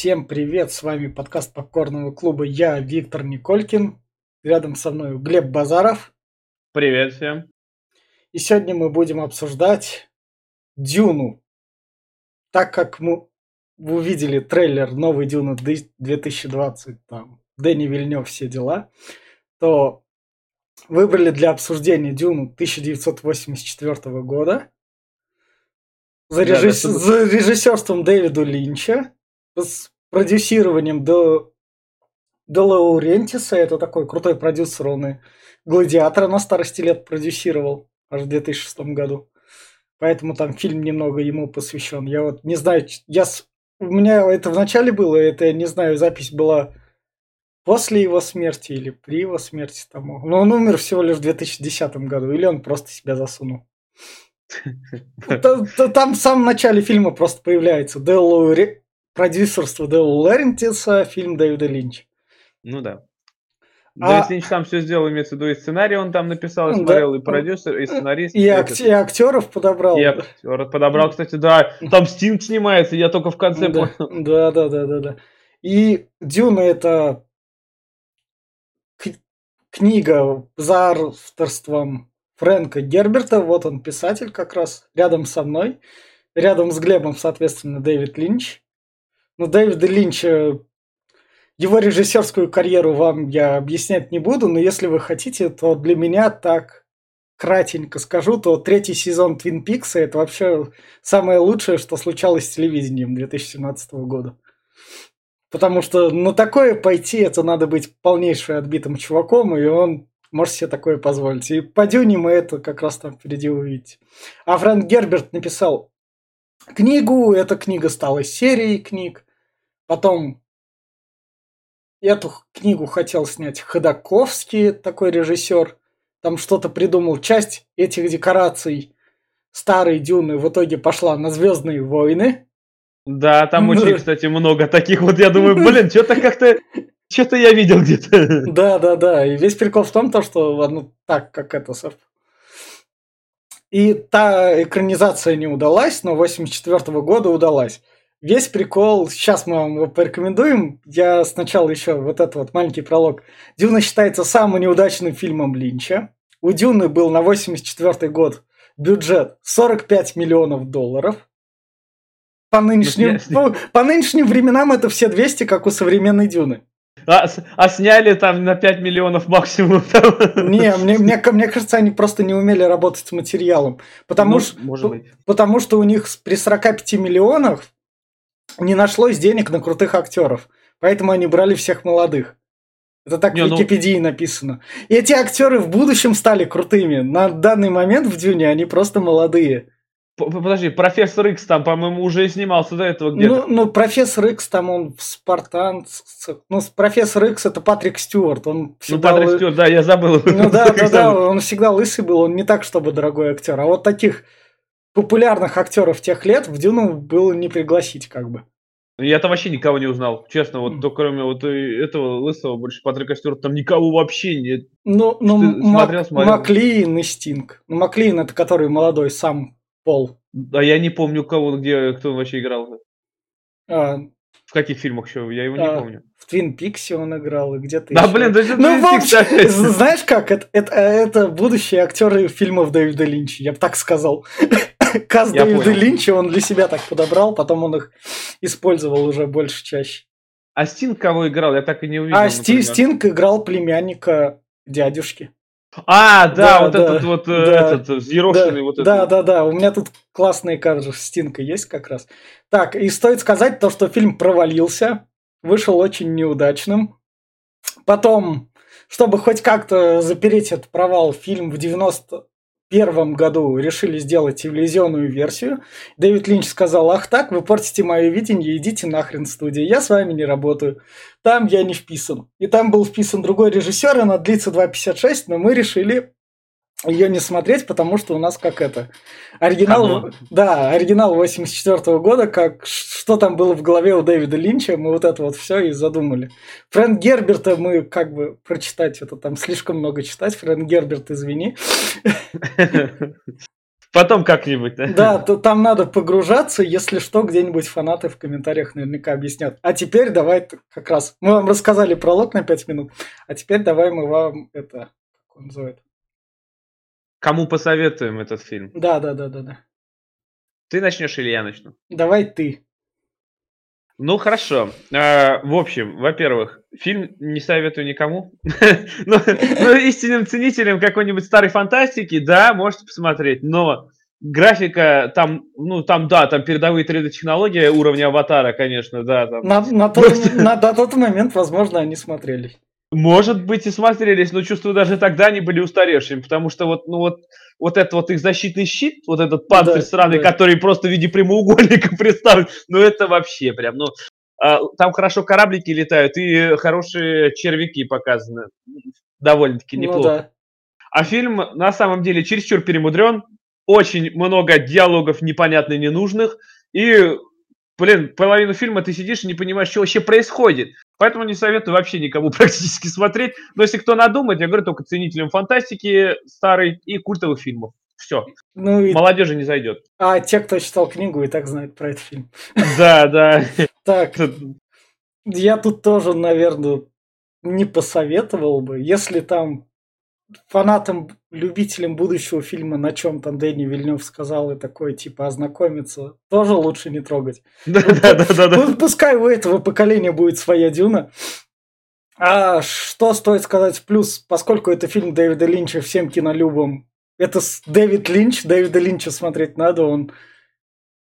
Всем привет, с вами подкаст Попкорного клуба. Я Виктор Николькин. Рядом со мной Глеб Базаров. Привет всем. И сегодня мы будем обсуждать Дюну. Так как мы увидели трейлер новой Дюны 2020, там, Дэнни Вильнев, все дела, то выбрали для обсуждения Дюну 1984 года за, режисс... да, за режиссерством Дэвида Линча с продюсированием до, до Лаурентиса. Это такой крутой продюсер, он и «Гладиатора» на старости лет продюсировал аж в 2006 году. Поэтому там фильм немного ему посвящен. Я вот не знаю, я с... у меня это в начале было, это я не знаю, запись была после его смерти или при его смерти тому. Но он умер всего лишь в 2010 году, или он просто себя засунул. Там в самом начале фильма просто появляется Деллу продюсерство Делла Лерентиса, фильм Дэвида Линча. Ну да. А... Дэвид Линч там все сделал, имеется в виду, и сценарий он там написал, и смотрел, да. и продюсер, и сценарист. И, ак- и актеров подобрал. И актеров подобрал, кстати, да. Там Стинг снимается, я только в конце да. понял. Да, да, да, да, да. И Дюна это книга за авторством Фрэнка Герберта. Вот он, писатель как раз, рядом со мной. Рядом с Глебом, соответственно, Дэвид Линч. Ну, Дэвида Линча, его режиссерскую карьеру вам я объяснять не буду, но если вы хотите, то для меня так кратенько скажу, то третий сезон Твин Пикса это вообще самое лучшее, что случалось с телевидением 2017 года. Потому что на такое пойти, это надо быть полнейшим отбитым чуваком, и он может себе такое позволить. И по Дюне мы это как раз там впереди увидите. А Фрэнк Герберт написал книгу, эта книга стала серией книг. Потом эту книгу хотел снять Ходаковский, такой режиссер. Там что-то придумал. Часть этих декораций старой Дюны в итоге пошла на Звездные войны. Да, там очень, кстати, много таких вот. Я думаю, блин, что-то как-то что-то я видел где-то. Да, да, да. И весь прикол в том, то, что ну, так, как это И та экранизация не удалась, но 84 года удалась. Весь прикол, сейчас мы вам его порекомендуем. Я сначала еще вот этот вот маленький пролог. Дюна считается самым неудачным фильмом Линча. У Дюны был на 84 год бюджет 45 миллионов долларов. По нынешним, ну, по нынешним временам это все 200, как у современной Дюны. А, а сняли там на 5 миллионов максимум. Не, мне, мне, мне кажется, они просто не умели работать с материалом. Потому, ну, что, потому что у них при 45 миллионах не нашлось денег на крутых актеров. Поэтому они брали всех молодых. Это так не, в ну Википедии ну... написано. И эти актеры в будущем стали крутыми. На данный момент в Дюне они просто молодые. Подожди, профессор Икс там, по-моему, уже снимался до этого где-то. Ну, ну, профессор Икс там, он в Спартан... Ну, профессор Икс это Патрик Стюарт. Он ну, всегда... Ну, Патрик Стюарт, да, я забыл. Ну, да, да, да, он всегда лысый был, он не так, чтобы дорогой актер. А вот таких популярных актеров тех лет в Дюну было не пригласить, как бы. Я там вообще никого не узнал, честно, вот только кроме вот этого лысого, больше Патрика Стюарта, там никого вообще нет. Ну, ну Мак, смотрел, смотрел. Маклин и Стинг. Ну, Маклин это который молодой, сам Пол. А я не помню, кого, где, кто он вообще играл. А, в каких фильмах еще? Я его не а, помню. В Твин Пиксе он играл, и где-то Да, еще. блин, да Ну, в общем, знаешь как, это, это, это будущие актеры фильмов Дэвида Линча, я бы так сказал. Каз Дэвида Линча он для себя так подобрал, потом он их использовал уже больше чаще. А Стинг кого играл? Я так и не увидел. А Стив Стинг играл племянника дядюшки. А, да, да вот да, этот вот э, да, этот взъерошенный да, вот этот. Да, да, да. У меня тут классные кадры Стинка есть как раз. Так, и стоит сказать то, что фильм провалился, вышел очень неудачным. Потом, чтобы хоть как-то запереть этот провал, фильм в 90 первом году решили сделать телевизионную версию. Дэвид Линч сказал, ах так, вы портите мое видение, идите нахрен в студию, я с вами не работаю. Там я не вписан. И там был вписан другой режиссер, она длится 2.56, но мы решили ее не смотреть, потому что у нас как это. Оригинал, Канон. да, оригинал 84 года, как что там было в голове у Дэвида Линча, мы вот это вот все и задумали. Фрэнк Герберта мы как бы прочитать это там слишком много читать. Фрэнк Герберт, извини. Потом как-нибудь, да? Да, то там надо погружаться, если что, где-нибудь фанаты в комментариях наверняка объяснят. А теперь давай как раз, мы вам рассказали пролог на 5 минут, а теперь давай мы вам это, как он называет? Кому посоветуем этот фильм? Да, да, да, да, да. Ты начнешь или я начну? Давай ты. Ну, хорошо. А, в общем, во-первых, фильм не советую никому. но, но истинным ценителям какой-нибудь старой фантастики, да, можете посмотреть. Но графика там, ну, там, да, там передовые 3D-технологии уровня аватара, конечно, да. Там. На, на, тот, на, на тот момент, возможно, они смотрелись. Может быть и смотрелись, но чувствую, даже тогда они были устаревшими, потому что вот, ну вот, вот этот вот их защитный щит, вот этот панцирь да, странный, да. который просто в виде прямоугольника представлен, ну это вообще прям, ну, а, там хорошо кораблики летают и хорошие червяки показаны, довольно-таки ну, неплохо. Да. А фильм на самом деле чересчур перемудрен, очень много диалогов непонятных, ненужных, и блин, половину фильма ты сидишь и не понимаешь, что вообще происходит. Поэтому не советую вообще никому практически смотреть. Но если кто надумает, я говорю только ценителям фантастики старой и культовых фильмов. Все. Ну, и... Молодежи не зайдет. А те, кто читал книгу, и так знают про этот фильм. Да, да. Так, я тут тоже, наверное, не посоветовал бы. Если там фанатам, любителям будущего фильма, на чем там Дэнни Вильнев сказал, и такое, типа, ознакомиться, тоже лучше не трогать. Да, да, да, да. Пускай у этого поколения будет своя дюна. А что стоит сказать плюс, поскольку это фильм Дэвида Линча всем кинолюбам, это Дэвид Линч, Дэвида Линча смотреть надо, он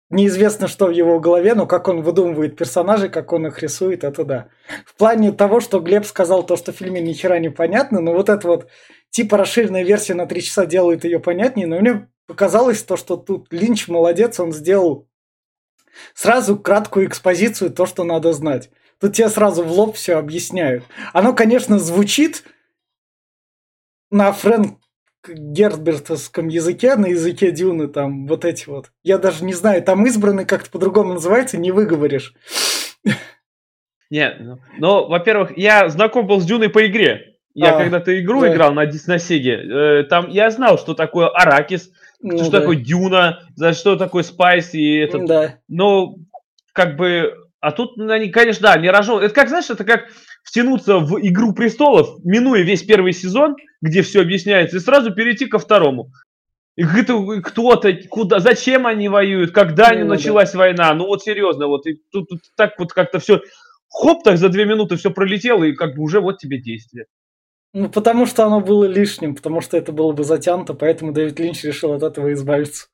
неизвестно, что в его голове, но как он выдумывает персонажей, как он их рисует, это да. В плане того, что Глеб сказал, то, что в фильме ни хера не понятно, но вот это вот типа расширенная версия на три часа делает ее понятнее, но мне показалось то, что тут Линч молодец, он сделал сразу краткую экспозицию, то, что надо знать. Тут тебе сразу в лоб все объясняют. Оно, конечно, звучит на Фрэнк гербертовском языке, на языке Дюны, там вот эти вот. Я даже не знаю, там избранный как-то по-другому называется, не выговоришь. Нет, ну, но, во-первых, я знаком был с Дюной по игре. Я а, когда-то игру да. играл на, на Сеге, э, там я знал, что такое Аракис, ну, что да. такое Дюна, за что такое Спайс и этот. Да. Но как бы, а тут они, конечно, да, не рожен. Это как, знаешь, это как втянуться в Игру престолов, минуя весь первый сезон, где все объясняется, и сразу перейти ко второму. И кто-то, куда, зачем они воюют, когда ну, началась да. война, ну вот серьезно, вот и тут, тут так вот как-то все, хоп, так за две минуты все пролетело, и как бы уже вот тебе действие. Ну, потому что оно было лишним, потому что это было бы затянуто, поэтому Дэвид Линч решил от этого избавиться.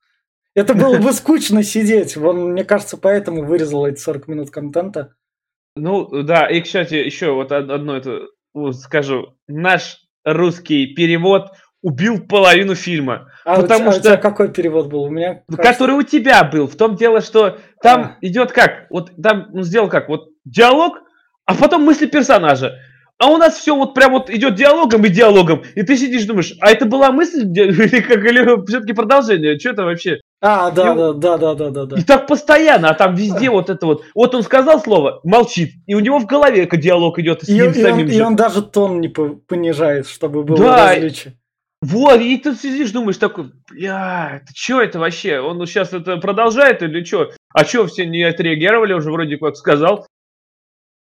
Это было бы скучно сидеть. Он, мне кажется, поэтому вырезал эти 40 минут контента. Ну, да, и, кстати, еще вот одно это скажу. Наш русский перевод убил половину фильма. А, потому у, тебя, что... а у тебя какой перевод был? У меня кажется... Который у тебя был. В том дело, что там а. идет как? Вот там он сделал как? Вот диалог, а потом мысли персонажа. А у нас все вот прям вот идет диалогом и диалогом, и ты сидишь думаешь, а это была мысль или как или все-таки продолжение? Что это вообще? А, да, и, да, да, да, да, да, да. И так постоянно, а там везде вот это вот. Вот он сказал слово, молчит, и у него в голове диалог идет с и, ним и самим. Он, же. И он даже тон не понижает, чтобы было да, различие. Вот, и ты сидишь, думаешь такой, бля, что это вообще? Он сейчас это продолжает или что? А что, все не отреагировали уже вроде как сказал?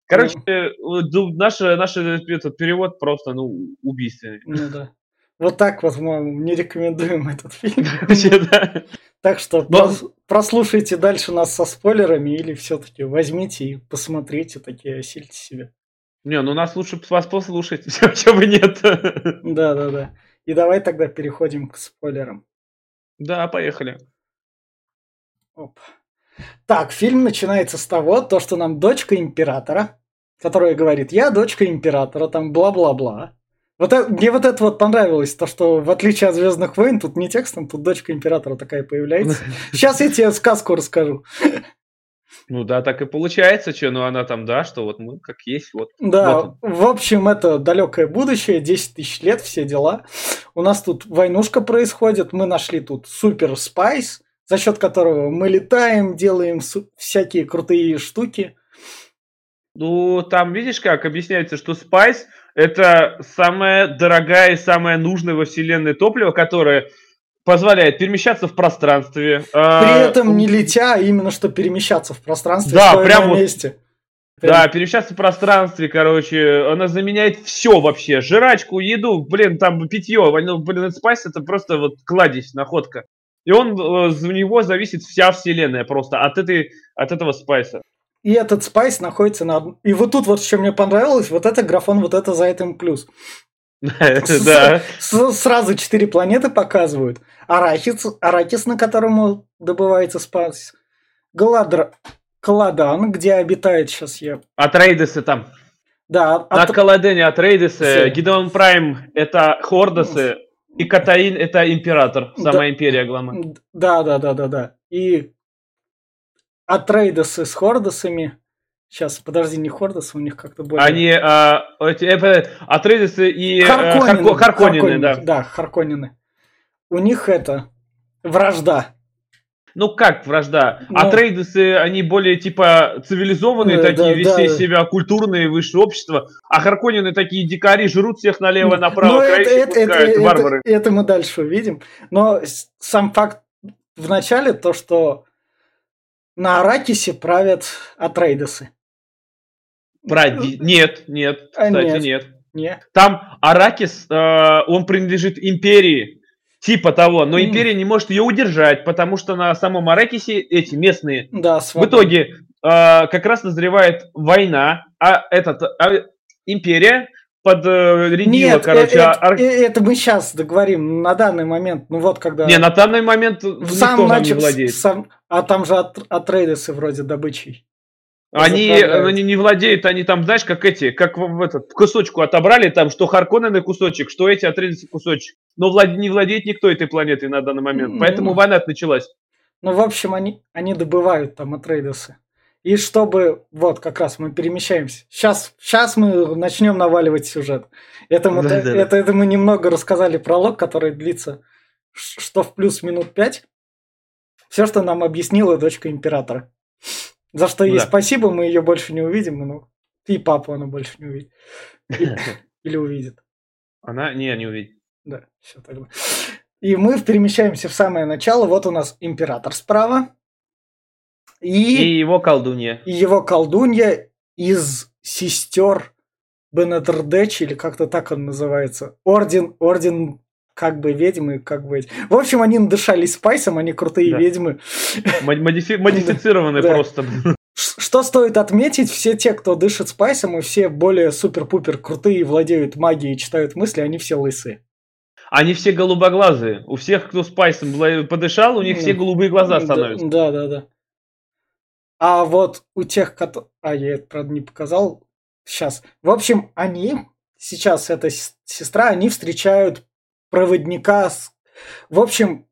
Короче, ну, наш, наш этот перевод просто, ну, убийственный. Ну да. Вот так вот мы не рекомендуем этот фильм. Вообще, да. Так что Но... прослушайте дальше нас со спойлерами или все-таки возьмите и посмотрите, такие осильте себе. Не, ну нас лучше вас послушать, чего бы нет. Да, да, да. И давай тогда переходим к спойлерам. Да, поехали. Оп. Так, фильм начинается с того, то, что нам дочка императора которая говорит, я дочка императора, там бла-бла-бла. Вот это, мне вот это вот понравилось, то, что в отличие от Звездных войн, тут не текстом, тут дочка императора такая появляется. Сейчас я тебе сказку расскажу. Ну да, так и получается, что, ну она там, да, что вот мы как есть, вот. Да, вот в общем, это далекое будущее, 10 тысяч лет, все дела. У нас тут войнушка происходит, мы нашли тут супер спайс, за счет которого мы летаем, делаем всякие крутые штуки. Ну, там, видишь как, объясняется, что Spice – это самая дорогая и самая нужная во вселенной топливо, которое позволяет перемещаться в пространстве. При этом не летя, а именно что перемещаться в пространстве, да, прямо на месте. Прям... Да, перемещаться в пространстве, короче, она заменяет все вообще. Жрачку, еду, блин, там питье. Ну, блин, спайс это просто вот кладезь, находка. И он, у э, него зависит вся вселенная просто от, этой, от этого спайса. И этот спайс находится на... И вот тут вот, что мне понравилось, вот это графон, вот это за этим плюс. Да. Сразу четыре планеты показывают. Арахис, Аракис, на котором добывается спайс. Галадра, Каладан, где обитает сейчас я. Атрейдесы там. Да. На от... Каладене Атрейдесы, Гидеон Прайм это Хордосы, и Катаин это Император, сама да, империя главная. Да, да, да, да, да. И Атрейдесы с Хордосами. Сейчас, подожди, не Хордосы, у них как-то более... Они, а, эти, э, Атрейдесы и Харконины, э, Харко, Харконины, Харконины, да. Да, Харконины. У них это, вражда. Ну как вражда? Ну, а трейдерсы, они более типа цивилизованные, да, такие, да, вести да. себя культурные, высшее общество. А Харконины такие дикари, жрут всех налево-направо, ну, это, это, это, варвары. Это, это мы дальше увидим. Но сам факт в начале, то, что на Аракисе правят Атрейдесы. Прави... Нет, нет, а, кстати, нет. нет. нет. Там Аракис, э, он принадлежит империи, Типа того, но империя не может ее удержать, потому что на самом Аракисе эти местные. Да, в итоге э, как раз назревает война, а этот а, империя под э, Нет, короче. Это, а... это, это мы сейчас договорим на данный момент. Ну вот когда. Не, на данный момент в самом начале, не владеет. Сам, а там же от, от Рейдесы вроде добычей. Они, они не владеют, они там, знаешь, как эти, как в этот кусочку отобрали, там, что Харконнены кусочек, что эти отрезали кусочек. Но влад... не владеет никто этой планетой на данный момент. Mm-hmm. Поэтому война началась. Ну, в общем, они, они добывают там Атрейдесы. И чтобы, вот, как раз мы перемещаемся. Сейчас, сейчас мы начнем наваливать сюжет. Это мы, да, да, это, это мы немного рассказали пролог, который длится, что в плюс минут пять. Все, что нам объяснила дочка императора. За что ей да. спасибо, мы ее больше не увидим, ну, и папу она больше не увидит. Или увидит. Она не, не увидит. Да, все тогда. И мы перемещаемся в самое начало. Вот у нас император справа. И, и его колдунья. И его колдунья из сестер Бенедердеч, или как-то так он называется. Орден, орден как бы ведьмы, как бы... В общем, они надышались спайсом, они крутые да. ведьмы. Модифи... Модифицированные да. просто. Что стоит отметить, все те, кто дышит спайсом, и все более супер-пупер крутые, владеют магией, читают мысли, они все лысы. Они все голубоглазые. У всех, кто спайсом подышал, у них все голубые глаза становятся. Да, да, да. А вот у тех, кто... А, я это, правда, не показал. Сейчас. В общем, они, сейчас эта сестра, они встречают проводника. С... В общем,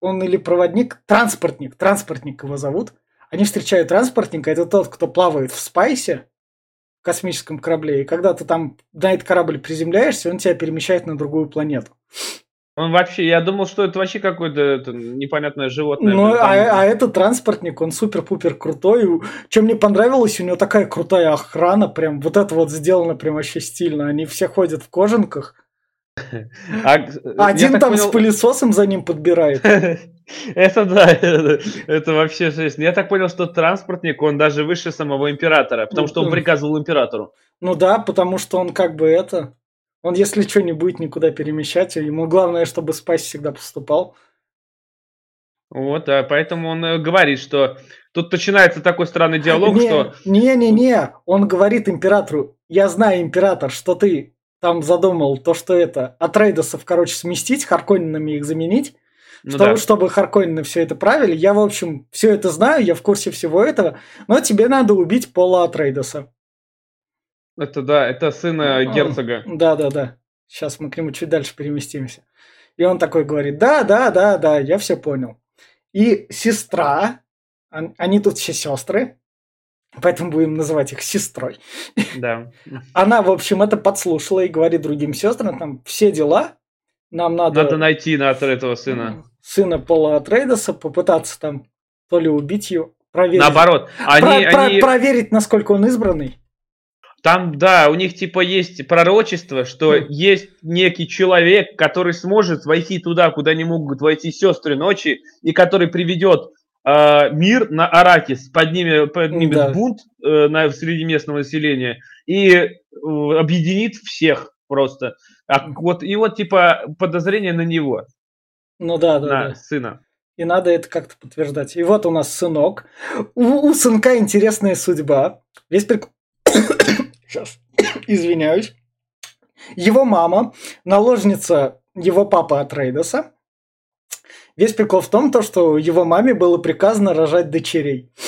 он или проводник, транспортник, транспортник его зовут. Они встречают транспортника, это тот, кто плавает в спайсе, в космическом корабле. И когда ты там на этот корабль приземляешься, он тебя перемещает на другую планету. Он вообще, я думал, что это вообще какое-то непонятное животное. Ну, а, а этот транспортник, он супер-пупер крутой. Чем мне понравилось, у него такая крутая охрана, прям вот это вот сделано прям вообще стильно. Они все ходят в кожанках, Один там с пылесосом за ним подбирает. Это да, это, вообще жесть. Я так понял, что транспортник, он даже выше самого императора, потому что он приказывал императору. Ну да, потому что он как бы это... Он, если что, не будет никуда перемещать, ему главное, чтобы спать всегда поступал. Вот, да, поэтому он э, говорит, что тут начинается такой странный диалог, не, что... Не-не-не, он говорит императору, я знаю, император, что ты там задумал то, что это от рейдосов, короче, сместить, харконинами их заменить, ну, чтобы, да. чтобы Харконины все это правили. Я, в общем, все это знаю, я в курсе всего этого, но тебе надо убить Пола Атрейдоса. Это да, это сына герцога. Да, да, да. Сейчас мы к нему чуть дальше переместимся. И он такой говорит, да, да, да, да, я все понял. И сестра, они тут все сестры, Поэтому будем называть их сестрой. Да. Она, в общем, это подслушала и говорит другим сестрам, там, все дела, нам надо... Надо найти на этого сына. Сына Пола Атрейдеса, попытаться там то ли убить его, проверить... Наоборот. Они, про, они... Про, проверить, насколько он избранный. Там, да, у них типа есть пророчество, что mm. есть некий человек, который сможет войти туда, куда не могут войти сестры ночи, и который приведет э, мир на Аракис, поднимет, поднимет да. бунт э, на, среди местного населения и э, объединит всех просто. А, вот, и вот типа подозрение на него. Ну да, да. На да. сына. И надо это как-то подтверждать. И вот у нас сынок. У, у сынка интересная судьба. Весь прикол... Сейчас. Извиняюсь. Его мама, наложница его папы Атрейдеса. Весь прикол в том, то, что его маме было приказано рожать дочерей.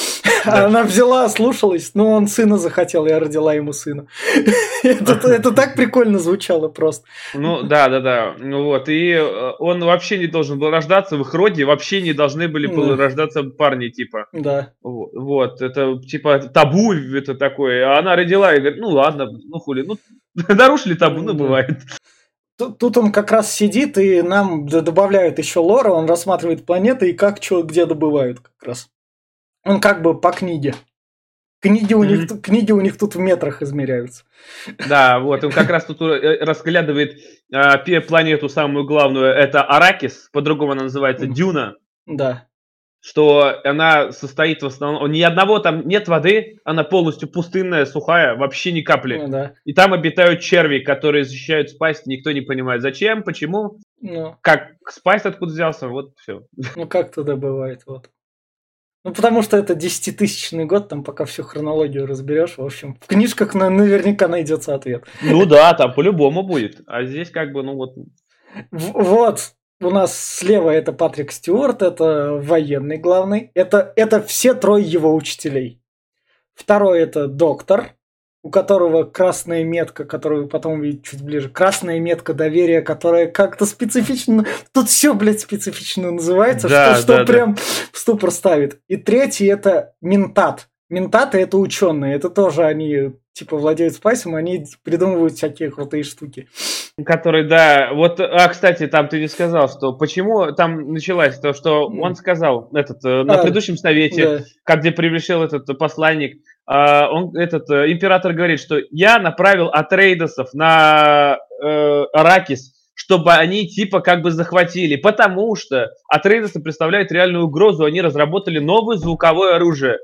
Да. Она взяла, слушалась, но он сына захотел, я родила ему сына. это, это так прикольно звучало просто. Ну, да, да, да. Ну вот, и э, он вообще не должен был рождаться, в их роде вообще не должны были да. рождаться парни, типа. Да. Вот, это типа табу это такое. А она родила и говорит, ну ладно, ну хули, ну нарушили табу, ну бывает. Тут, тут он как раз сидит и нам добавляют еще лора, он рассматривает планеты и как, что, где добывают как раз. Он как бы по книге. Книги у, mm-hmm. них, книги у них тут в метрах измеряются. Да, вот, он как раз тут э, разглядывает э, планету самую главную, это Аракис, по-другому она называется Дюна. Да. Что она состоит в основном, ни одного там нет воды, она полностью пустынная, сухая, вообще ни капли. Ну, да. И там обитают черви, которые защищают спайс, никто не понимает, зачем, почему, ну. как спайс откуда взялся, вот все. Ну как туда бывает, вот. Ну, потому что это десятитысячный год, там пока всю хронологию разберешь. В общем, в книжках на, наверняка найдется ответ. Ну да, там по-любому будет. А здесь как бы, ну вот... Вот, у нас слева это Патрик Стюарт, это военный главный. Это, это все трое его учителей. Второй это доктор, у которого красная метка, которую вы потом увидите чуть ближе. Красная метка доверия, которая как-то специфично... Тут все, блядь, специфично называется, да, что, что да, прям да. в ступор ставит. И третий это ментат. Ментаты это ученые, это тоже они типа владеют спайсом, они придумывают всякие крутые штуки. Которые, да, вот, а, кстати, там ты не сказал, что почему там началось то, что он сказал этот э, на а, предыдущем совете, да. как где пришел этот посланник, а, он, этот э, император говорит, что я направил Атрейдосов на э, Аракис, чтобы они типа как бы захватили, потому что Атрейдосы представляют реальную угрозу, они разработали новое звуковое оружие.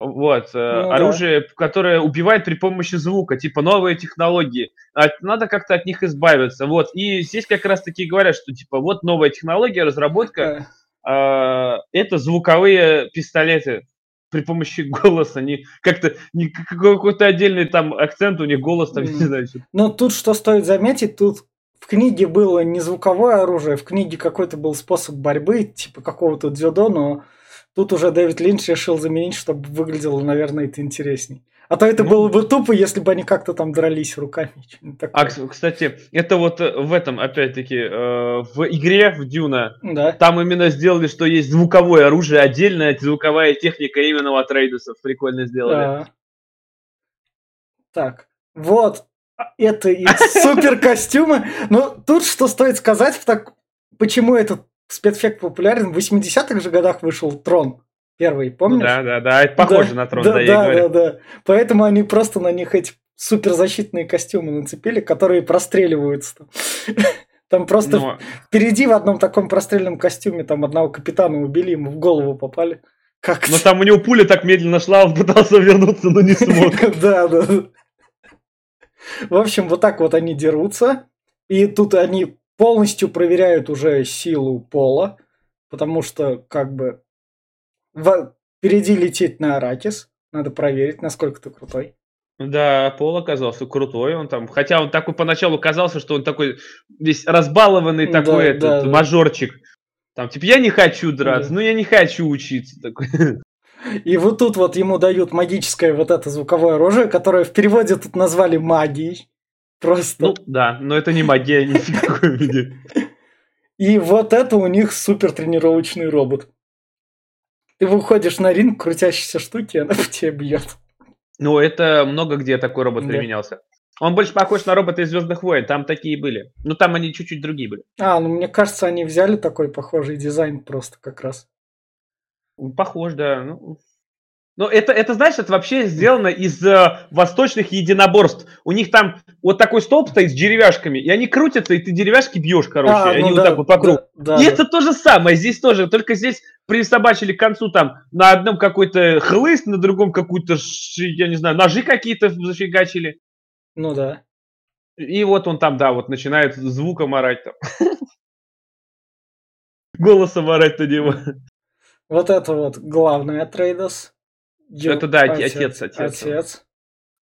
Вот, э, ну, оружие, да. которое убивает при помощи звука, типа новые технологии. А надо как-то от них избавиться. Вот, и здесь как раз таки говорят, что типа вот новая технология, разработка, э, это звуковые пистолеты при помощи голоса, не как-то не какой-то отдельный там акцент у них голос там, mm. не знаю. Но тут что стоит заметить, тут в книге было не звуковое оружие, в книге какой-то был способ борьбы, типа какого-то дзюдо, но тут уже Дэвид Линч решил заменить, чтобы выглядело, наверное, это интересней. А то это ну, было бы тупо, если бы они как-то там дрались руками. А, кстати, это вот э, в этом, опять-таки, э, в игре, в Дюна, да. там именно сделали, что есть звуковое оружие, отдельная звуковая техника именно у Атрейдусов. Прикольно сделали. Да. Так, вот, это и супер костюмы. Но тут что стоит сказать, так, почему этот спецэффект популярен. В 80-х же годах вышел Трон. Первый, помнишь? Да, да, да, это похоже да, на трон, да, да, я да, говорю. да, да. Поэтому они просто на них эти суперзащитные костюмы нацепили, которые простреливаются. Там просто Но... впереди в одном таком прострельном костюме там одного капитана убили, ему в голову попали. Как Но там у него пуля так медленно шла, он пытался вернуться, но не смог. Да, да. В общем, вот так вот они дерутся. И тут они полностью проверяют уже силу пола, потому что как бы в... впереди лететь на Аракис. Надо проверить, насколько ты крутой. Да, Пол оказался крутой, он там, хотя он такой поначалу казался, что он такой весь разбалованный такой да, этот да, мажорчик. Там типа я не хочу драться, да. ну я не хочу учиться такой. И вот тут вот ему дают магическое вот это звуковое оружие, которое в переводе тут назвали магией. Просто. Ну да, но это не магия ни в каком виде. И вот это у них супер тренировочный робот. Ты выходишь на ринг, крутящиеся штуки, она в тебя бьет. Ну, это много где такой робот да. применялся. Он больше похож на робота из Звездных войн, там такие были. Ну, там они чуть-чуть другие были. А, ну мне кажется, они взяли такой похожий дизайн просто как раз. Похож, да. Ну, Ну, это, это, знаешь, это вообще сделано из э, восточных единоборств. У них там вот такой столб стоит с деревяшками, и они крутятся, и ты деревяшки бьешь, короче, а, и ну они да, вот так вот по кругу. Да, да, и да. это то же самое, здесь тоже, только здесь присобачили к концу там на одном какой-то хлыст, на другом какую-то, я не знаю, ножи какие-то зафигачили. Ну да. И вот он там, да, вот начинает звуком орать там. Голосом орать на него. Вот это вот главный Атрейдос. Это да, отец, отец. Отец. отец.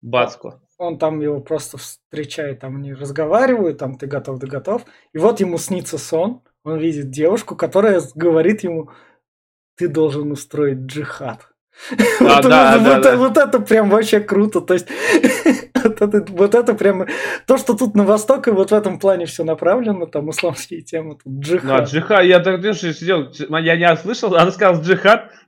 Бацко. Он там его просто встречает, там они разговаривают, там ты готов, ты готов. И вот ему снится сон, он видит девушку, которая говорит ему, ты должен устроить джихад. А, вот, да, вот, да, вот, да. вот это прям вообще круто. То есть вот, это, вот это прям то, что тут на восток, и вот в этом плане все направлено, там исламские темы, тут джихад. Ну, а джихад, я так сидел, я не слышал, она сказала джихад,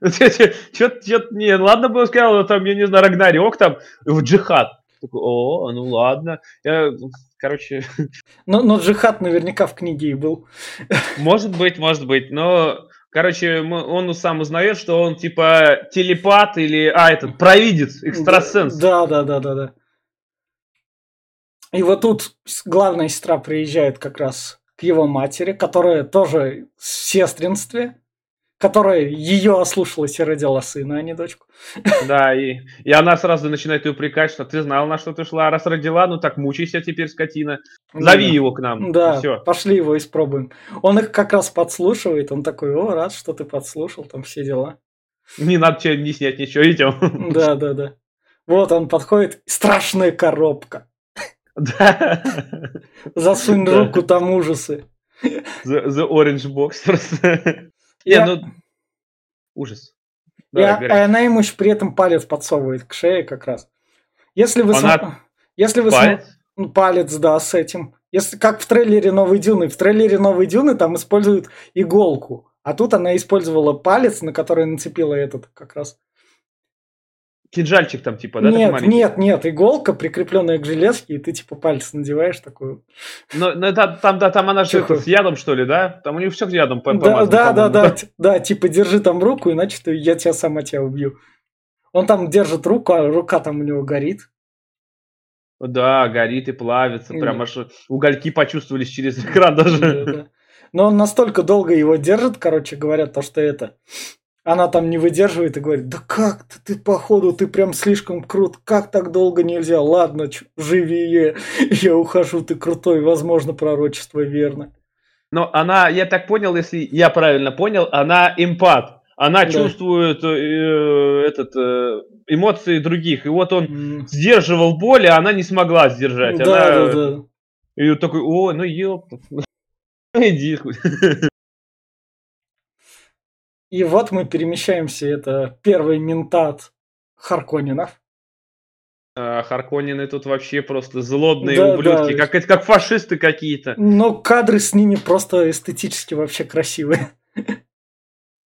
что-то не, ладно бы сказал, там, я не знаю, Рагнарёк там, в джихад. Такой, о, ну ладно. Я, короче... Но, но джихад наверняка в книге и был. Может быть, может быть, но Короче, он сам узнает, что он типа телепат или, а, этот, провидец, экстрасенс. Да, да, да, да, да. И вот тут главная сестра приезжает как раз к его матери, которая тоже в сестринстве которая ее ослушалась и родила сына, а не дочку. Да, и, и она сразу начинает ее упрекать, что ты знал, на что ты шла, раз родила, ну так мучайся теперь, скотина. Зови да. его к нам. Да, все. пошли его испробуем. Он их как раз подслушивает, он такой, о, рад, что ты подслушал, там все дела. Не надо тебе не снять ничего, идем. Да, да, да. Вот он подходит, страшная коробка. Да. Засунь руку, там ужасы. The, the Orange Box просто. Не, ну... Ужас. и, она ему еще при этом палец подсовывает к шее как раз. Если вы... Она... Если вы палец? См... Ну, палец, да, с этим. Если как в трейлере Новой Дюны. В трейлере Новой Дюны там используют иголку. А тут она использовала палец, на который нацепила этот как раз кинжальчик там типа, да? Нет, нет, нет, иголка, прикрепленная к железке, и ты типа палец надеваешь такую. Но, но это, там, да, там она же с ядом, что ли, да? Там у них все с ядом по да, да, да, да, да, типа держи там руку, иначе ты, я тебя сама тебя убью. Он там держит руку, а рука там у него горит. Да, горит и плавится, прям аж угольки почувствовались через экран даже. Да, да. Но он настолько долго его держит, короче говоря, то, что это она там не выдерживает и говорит, да как ты, ты походу, ты прям слишком крут, как так долго нельзя, ладно, живи, я ухожу, ты крутой, возможно, пророчество верно. Но она, я так понял, если я правильно понял, она эмпат, она да. чувствует э, этот, э, эмоции других, и вот он mm. сдерживал боль, а она не смогла сдержать. Да, она... да, да. И такой, о, ну ёпта, иди. И вот мы перемещаемся, это первый ментат Харконинов. А, Харконины тут вообще просто злобные да, ублюдки, да. Как, как фашисты какие-то. Но кадры с ними просто эстетически вообще красивые.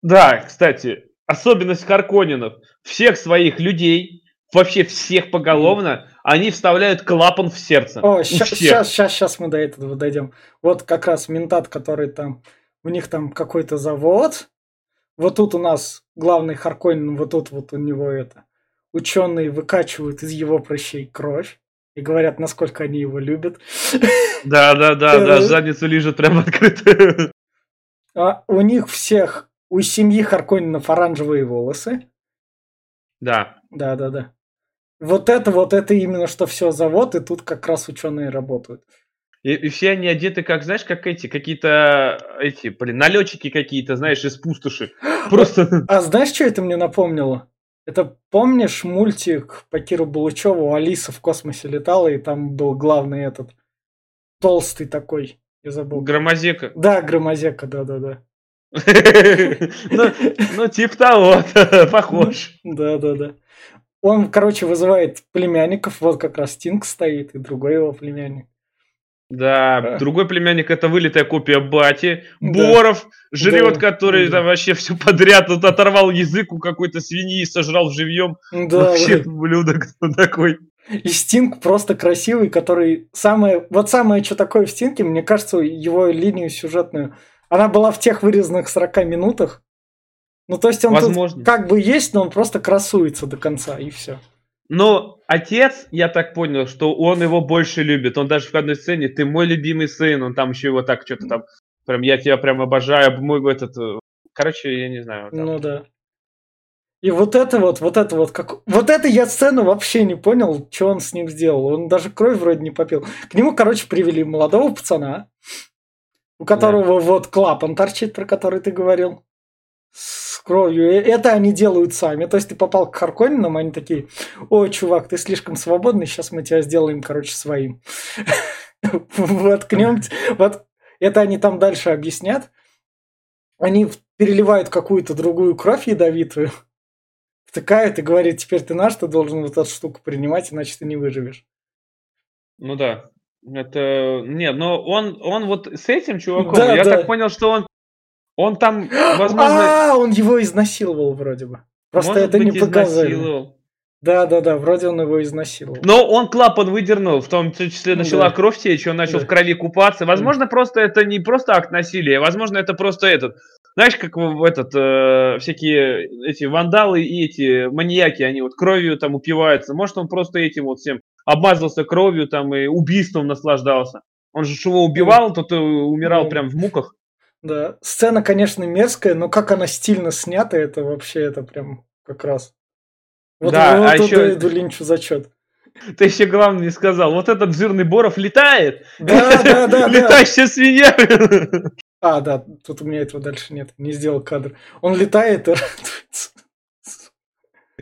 Да, кстати, особенность Харконинов. Всех своих людей, вообще всех поголовно, они вставляют клапан в сердце. О, сейчас, сейчас, сейчас мы до этого дойдем. Вот как раз ментат, который там, у них там какой-то завод, вот тут у нас главный Харконин, вот тут вот у него это. Ученые выкачивают из его прыщей кровь и говорят, насколько они его любят. Да, да, да, да, задницу лежит прямо открытую. А у них всех, у семьи Харконинов оранжевые волосы. Да. Да, да, да. Вот это вот это именно что все завод, и тут как раз ученые работают. И, и все они одеты, как, знаешь, как эти, какие-то, эти, блин, налетчики какие-то, знаешь, из пустоши. Просто... А знаешь, что это мне напомнило? Это помнишь мультик по Киру Булычеву «Алиса в космосе летала», и там был главный этот толстый такой, я забыл. Громозека. Да, Громозека, да-да-да. Ну, ну, типа того, похож. Да-да-да. Он, короче, вызывает племянников, вот как раз Стинг стоит, и другой его племянник. Да, а. другой племянник это вылитая копия Бати. Да. Боров жрет, да. который да. там вообще все подряд тут оторвал язык у какой-то свиньи и сожрал живьем. Да, вообще да. блюдо такой. И Стинг просто красивый, который самое... Вот самое, что такое в Стинге, мне кажется, его линию сюжетную, она была в тех вырезанных 40 минутах, Ну, то есть он Возможно. как бы есть, но он просто красуется до конца, и все. Но отец, я так понял, что он его больше любит. Он даже в одной сцене, ты мой любимый сын, он там еще его так что-то там, прям, я тебя прям обожаю, мой этот, э, короче, я не знаю. Там. Ну да. И вот это вот, вот это вот, как... Вот это я сцену вообще не понял, что он с ним сделал. Он даже кровь вроде не попил. К нему, короче, привели молодого пацана, у которого да. вот клапан торчит, про который ты говорил с кровью. Это они делают сами. То есть ты попал к Харконинам, они такие, ой, чувак, ты слишком свободный, сейчас мы тебя сделаем, короче, своим. Воткнем. Вот это они там дальше объяснят. Они переливают какую-то другую кровь ядовитую, втыкают и говорят, теперь ты наш, ты должен вот эту штуку принимать, иначе ты не выживешь. Ну да. Это... Нет, но он, он вот с этим чуваком, да, я да. так понял, что он он там, возможно... А, он его изнасиловал вроде бы. Просто Может это быть, не показали. Да, да, да, вроде он его изнасиловал. Но он клапан выдернул, в том числе начала да. кровь течь, он начал да. в крови купаться. Возможно, да. просто это не просто акт насилия, возможно, это просто этот. Знаешь, как в этот э, всякие эти вандалы и эти маньяки, они вот кровью там упиваются. Может, он просто этим вот всем обмазался кровью там и убийством наслаждался. Он же его убивал, тот умирал прям в муках. Да, сцена, конечно, мерзкая, но как она стильно снята, это вообще, это прям как раз. Вот, да, вот а еще... иду Линчу зачет. Ты еще главное не сказал. Вот этот жирный Боров летает. Да, да, да. Летающая свинья. А, да, тут у меня этого дальше нет. Не сделал кадр. Он летает и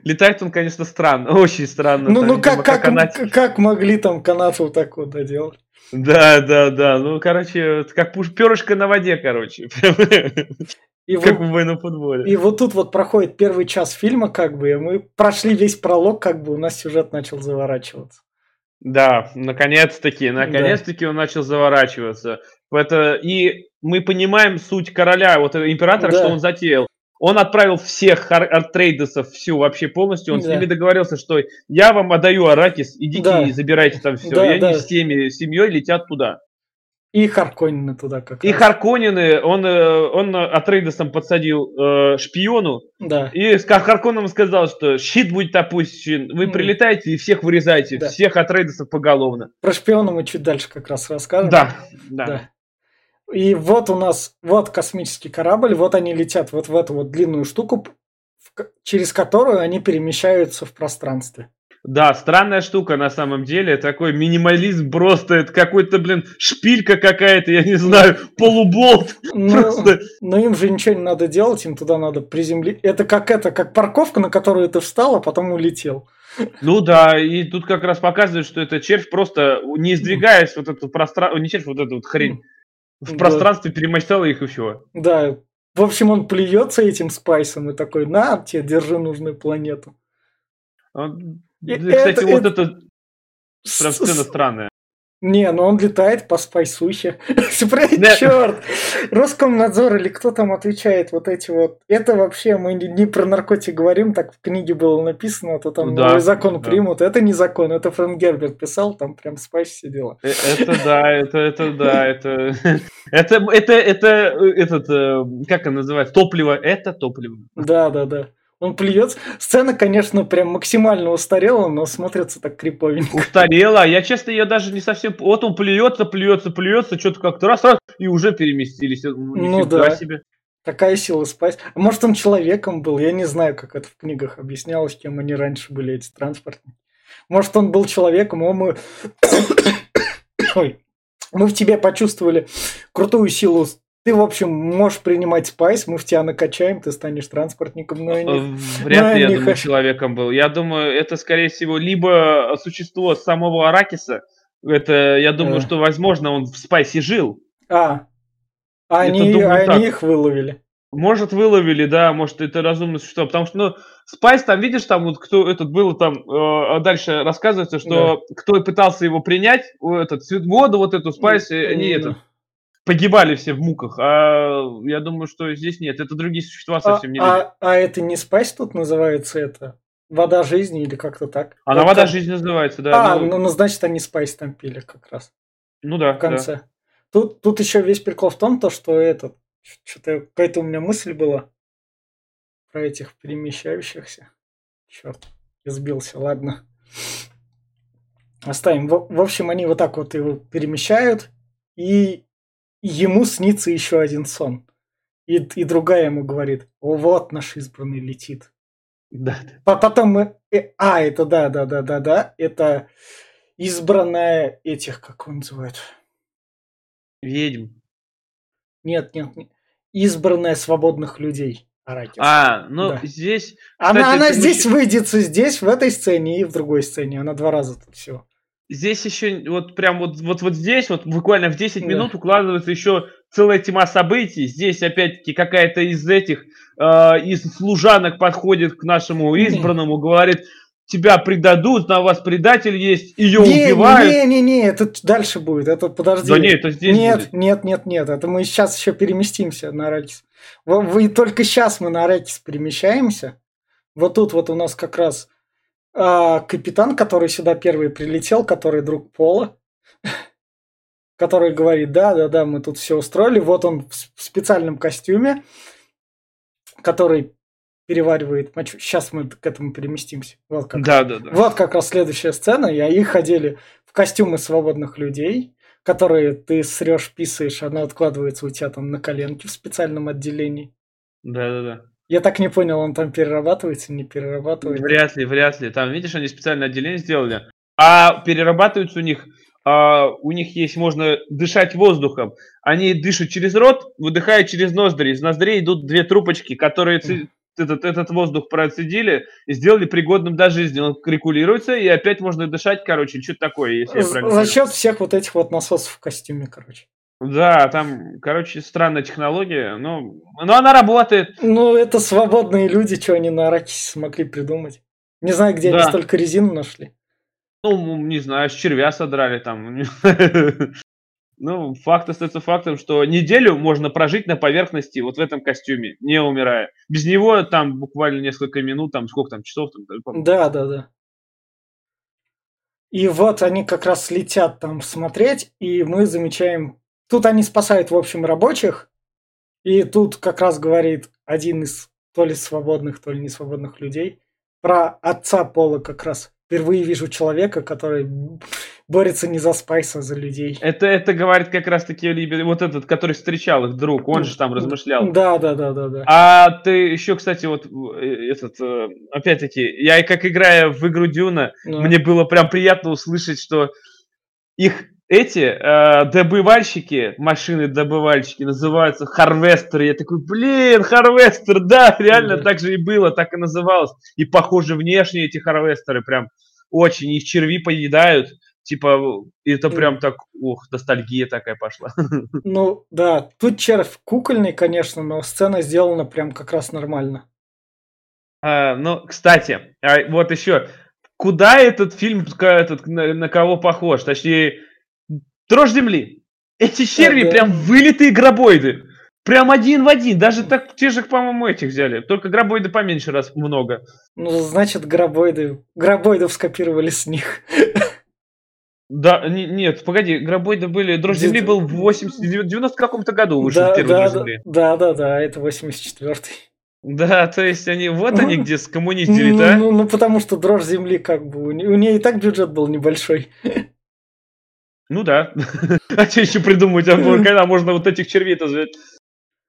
Летает он, конечно, странно, очень странно. Ну, ну как, как, как, могли там канаты вот так вот доделать? Да, да, да. Ну, короче, как перышко на воде, короче. И как вот, в военном футболе. И вот тут вот проходит первый час фильма, как бы, и мы прошли весь пролог, как бы у нас сюжет начал заворачиваться. Да, наконец-таки, наконец-таки да. он начал заворачиваться. Это, и мы понимаем суть короля, вот императора, да. что он затеял. Он отправил всех артрейдесов всю вообще полностью. Он да. с ними договорился, что я вам отдаю Аракис, идите да. и забирайте там все. Да, и они да. с теми семьей летят туда. И Харконины туда как И раз. Харконины, он, э, он Атрейдесом подсадил э, шпиону. Да. И с Харконом сказал, что щит будет опущен, вы прилетаете и всех вырезаете, да. всех Атрейдесов поголовно. Про шпиона мы чуть дальше как раз расскажем. Да, да. да. И вот у нас, вот космический корабль, вот они летят вот в эту вот длинную штуку, через которую они перемещаются в пространстве. Да, странная штука на самом деле. Такой минимализм просто. Это какой-то, блин, шпилька какая-то, я не знаю, полуболт. Ну, но им же ничего не надо делать, им туда надо приземлить. Это как это, как парковка, на которую ты встал, а потом улетел. Ну да, и тут как раз показывает, что это червь просто, не сдвигаясь вот эту пространство, не червь, вот эту вот хрень, в пространстве да. перемочтала их и все. Да. В общем, он плюется этим спайсом и такой, на, тебе, держи нужную планету. И кстати, это, вот это, это прям сцена странная. Не, ну он летает по спайсухе. Черт! Роскомнадзор или кто там отвечает вот эти вот. Это вообще мы не про наркотик говорим, так в книге было написано, а то там да, закон да. примут. Это не закон, это Фрэнк Герберт писал, там прям спайс все дела. Э, это да, это, это да, это... Это, это, это, этот, э, как он называется, топливо, это топливо. Да, да, да. Он плюется. Сцена, конечно, прям максимально устарела, но смотрится так криповенько. Устарела. Я, честно, ее даже не совсем... Вот он плюется, плюется, плюется, что-то как-то раз, раз, и уже переместились. Ну да. себе. Такая сила спать. А может, он человеком был? Я не знаю, как это в книгах объяснялось, кем они раньше были, эти транспортники. Может, он был человеком, а мы... Ой. Мы в тебе почувствовали крутую силу ты, в общем, можешь принимать спайс, мы в тебя накачаем, ты станешь транспортником, но не... Вряд ли, я думаю, хочу. человеком был. Я думаю, это, скорее всего, либо существо самого Аракиса, это, я думаю, а. что, возможно, он в спайсе жил. А, они, думаю, они их выловили. Может, выловили, да, может, это разумное существо. Потому что, ну, Спайс там, видишь, там вот кто этот был, там э, дальше рассказывается, что да. кто пытался его принять, этот, воду вот эту Спайс, mm-hmm. они этот, погибали все в муках, а я думаю, что здесь нет, это другие существа а, совсем а, не. А, а это не спайс тут называется это? Вода жизни или как-то так? Она вот вода как... жизни называется, да. А, ну, ну значит они спайс там пили как раз. Ну да. В конце. Да. Тут, тут еще весь прикол в том, то, что этот, что-то какая-то у меня мысль была. про этих перемещающихся. Черт, сбился, ладно. Оставим. В, в общем, они вот так вот его перемещают, и ему снится еще один сон. И, и другая ему говорит, о, вот наш избранный летит. Да. Потом мы... Э, а, это да, да, да, да, да. Это избранная этих, как он называет? Ведьм. Нет, нет, нет. Избранная свободных людей. Аракис. А, ну да. здесь... Кстати, она она здесь еще... выйдет здесь, в этой сцене и в другой сцене. Она два раза тут все. Здесь еще вот прям вот, вот, вот здесь, вот буквально в 10 да. минут укладывается еще целая тема событий. Здесь опять-таки какая-то из этих, э, из служанок подходит к нашему избранному, говорит, тебя предадут, на вас предатель есть, ее не, убивают. Не-не-не, это дальше будет, это подожди. Да нет, это здесь Нет, будет. нет, нет, нет, это мы сейчас еще переместимся на Аракис. Вы, вы только сейчас мы на Аракис перемещаемся. Вот тут вот у нас как раз а, капитан, который сюда первый прилетел, который друг Пола, который говорит, да, да, да, мы тут все устроили. Вот он в специальном костюме, который переваривает мочу. Сейчас мы к этому переместимся. Вот как, да, да, да. Вот как раз следующая сцена. И они ходили в костюмы свободных людей, которые ты срешь, писаешь, она откладывается у тебя там на коленке в специальном отделении. Да, да, да. Я так не понял, он там перерабатывается, не перерабатывается? Вряд ли, вряд ли. Там, видишь, они специальное отделение сделали. А перерабатываются у них Uh, у них есть, можно дышать воздухом. Они дышат через рот, выдыхают через ноздри. Из ноздрей идут две трубочки, которые этот, этот воздух процедили и сделали пригодным для жизни. Он регулируется, и опять можно дышать, короче, что-то такое, если За, за счет всех вот этих вот насосов в костюме, короче. Да, там, короче, странная технология, но, но она работает. Ну, это свободные люди, что они на Аракисе смогли придумать. Не знаю, где да. они столько резину нашли. Ну, не знаю, с червя содрали там. Ну, факт остается фактом, что неделю можно прожить на поверхности вот в этом костюме, не умирая. Без него там буквально несколько минут, там сколько там часов там. Да, да, да. И вот они как раз летят там смотреть, и мы замечаем... Тут они спасают, в общем, рабочих, и тут как раз говорит один из то ли свободных, то ли не свободных людей про отца Пола как раз. Впервые вижу человека, который борется не за спайс, а за людей. Это, это говорит как раз-таки вот этот, который встречал их друг, он же там размышлял. Да, да, да, да, да. А ты еще, кстати, вот э, этот, э, опять-таки, я как играя в игру Дюна, да. мне было прям приятно услышать, что их эти э, добывальщики, машины добывальщики называются harvester. Я такой, блин, harvester, да, реально да. так же и было, так и называлось. И похоже внешне эти Харвестеры прям очень, их черви поедают. Типа, это прям так, ух, ностальгия такая пошла. Ну, да, тут червь кукольный, конечно, но сцена сделана прям как раз нормально. А, ну, кстати, а вот еще, куда этот фильм этот, на, на кого похож? Точнее, Дрожь земли. Эти черви да, прям вылитые гробоиды. Прям один в один. Даже так те же, по-моему, этих взяли. Только гробоиды поменьше раз много. Ну, значит, гробоиды. Гробоидов скопировали с них. Да, не, нет, погоди, гробоиды были. Дрожь земли был в 80, 90 каком-то году вышел да, первый да, Дрожь земли. Да, да, да, это 84-й. Да, то есть они вот они где скоммунистили-то. Ну, ну, ну, потому что дрожь земли как бы у нее и так бюджет был небольшой. Ну да. А что еще придумать? А когда можно вот этих червей-то?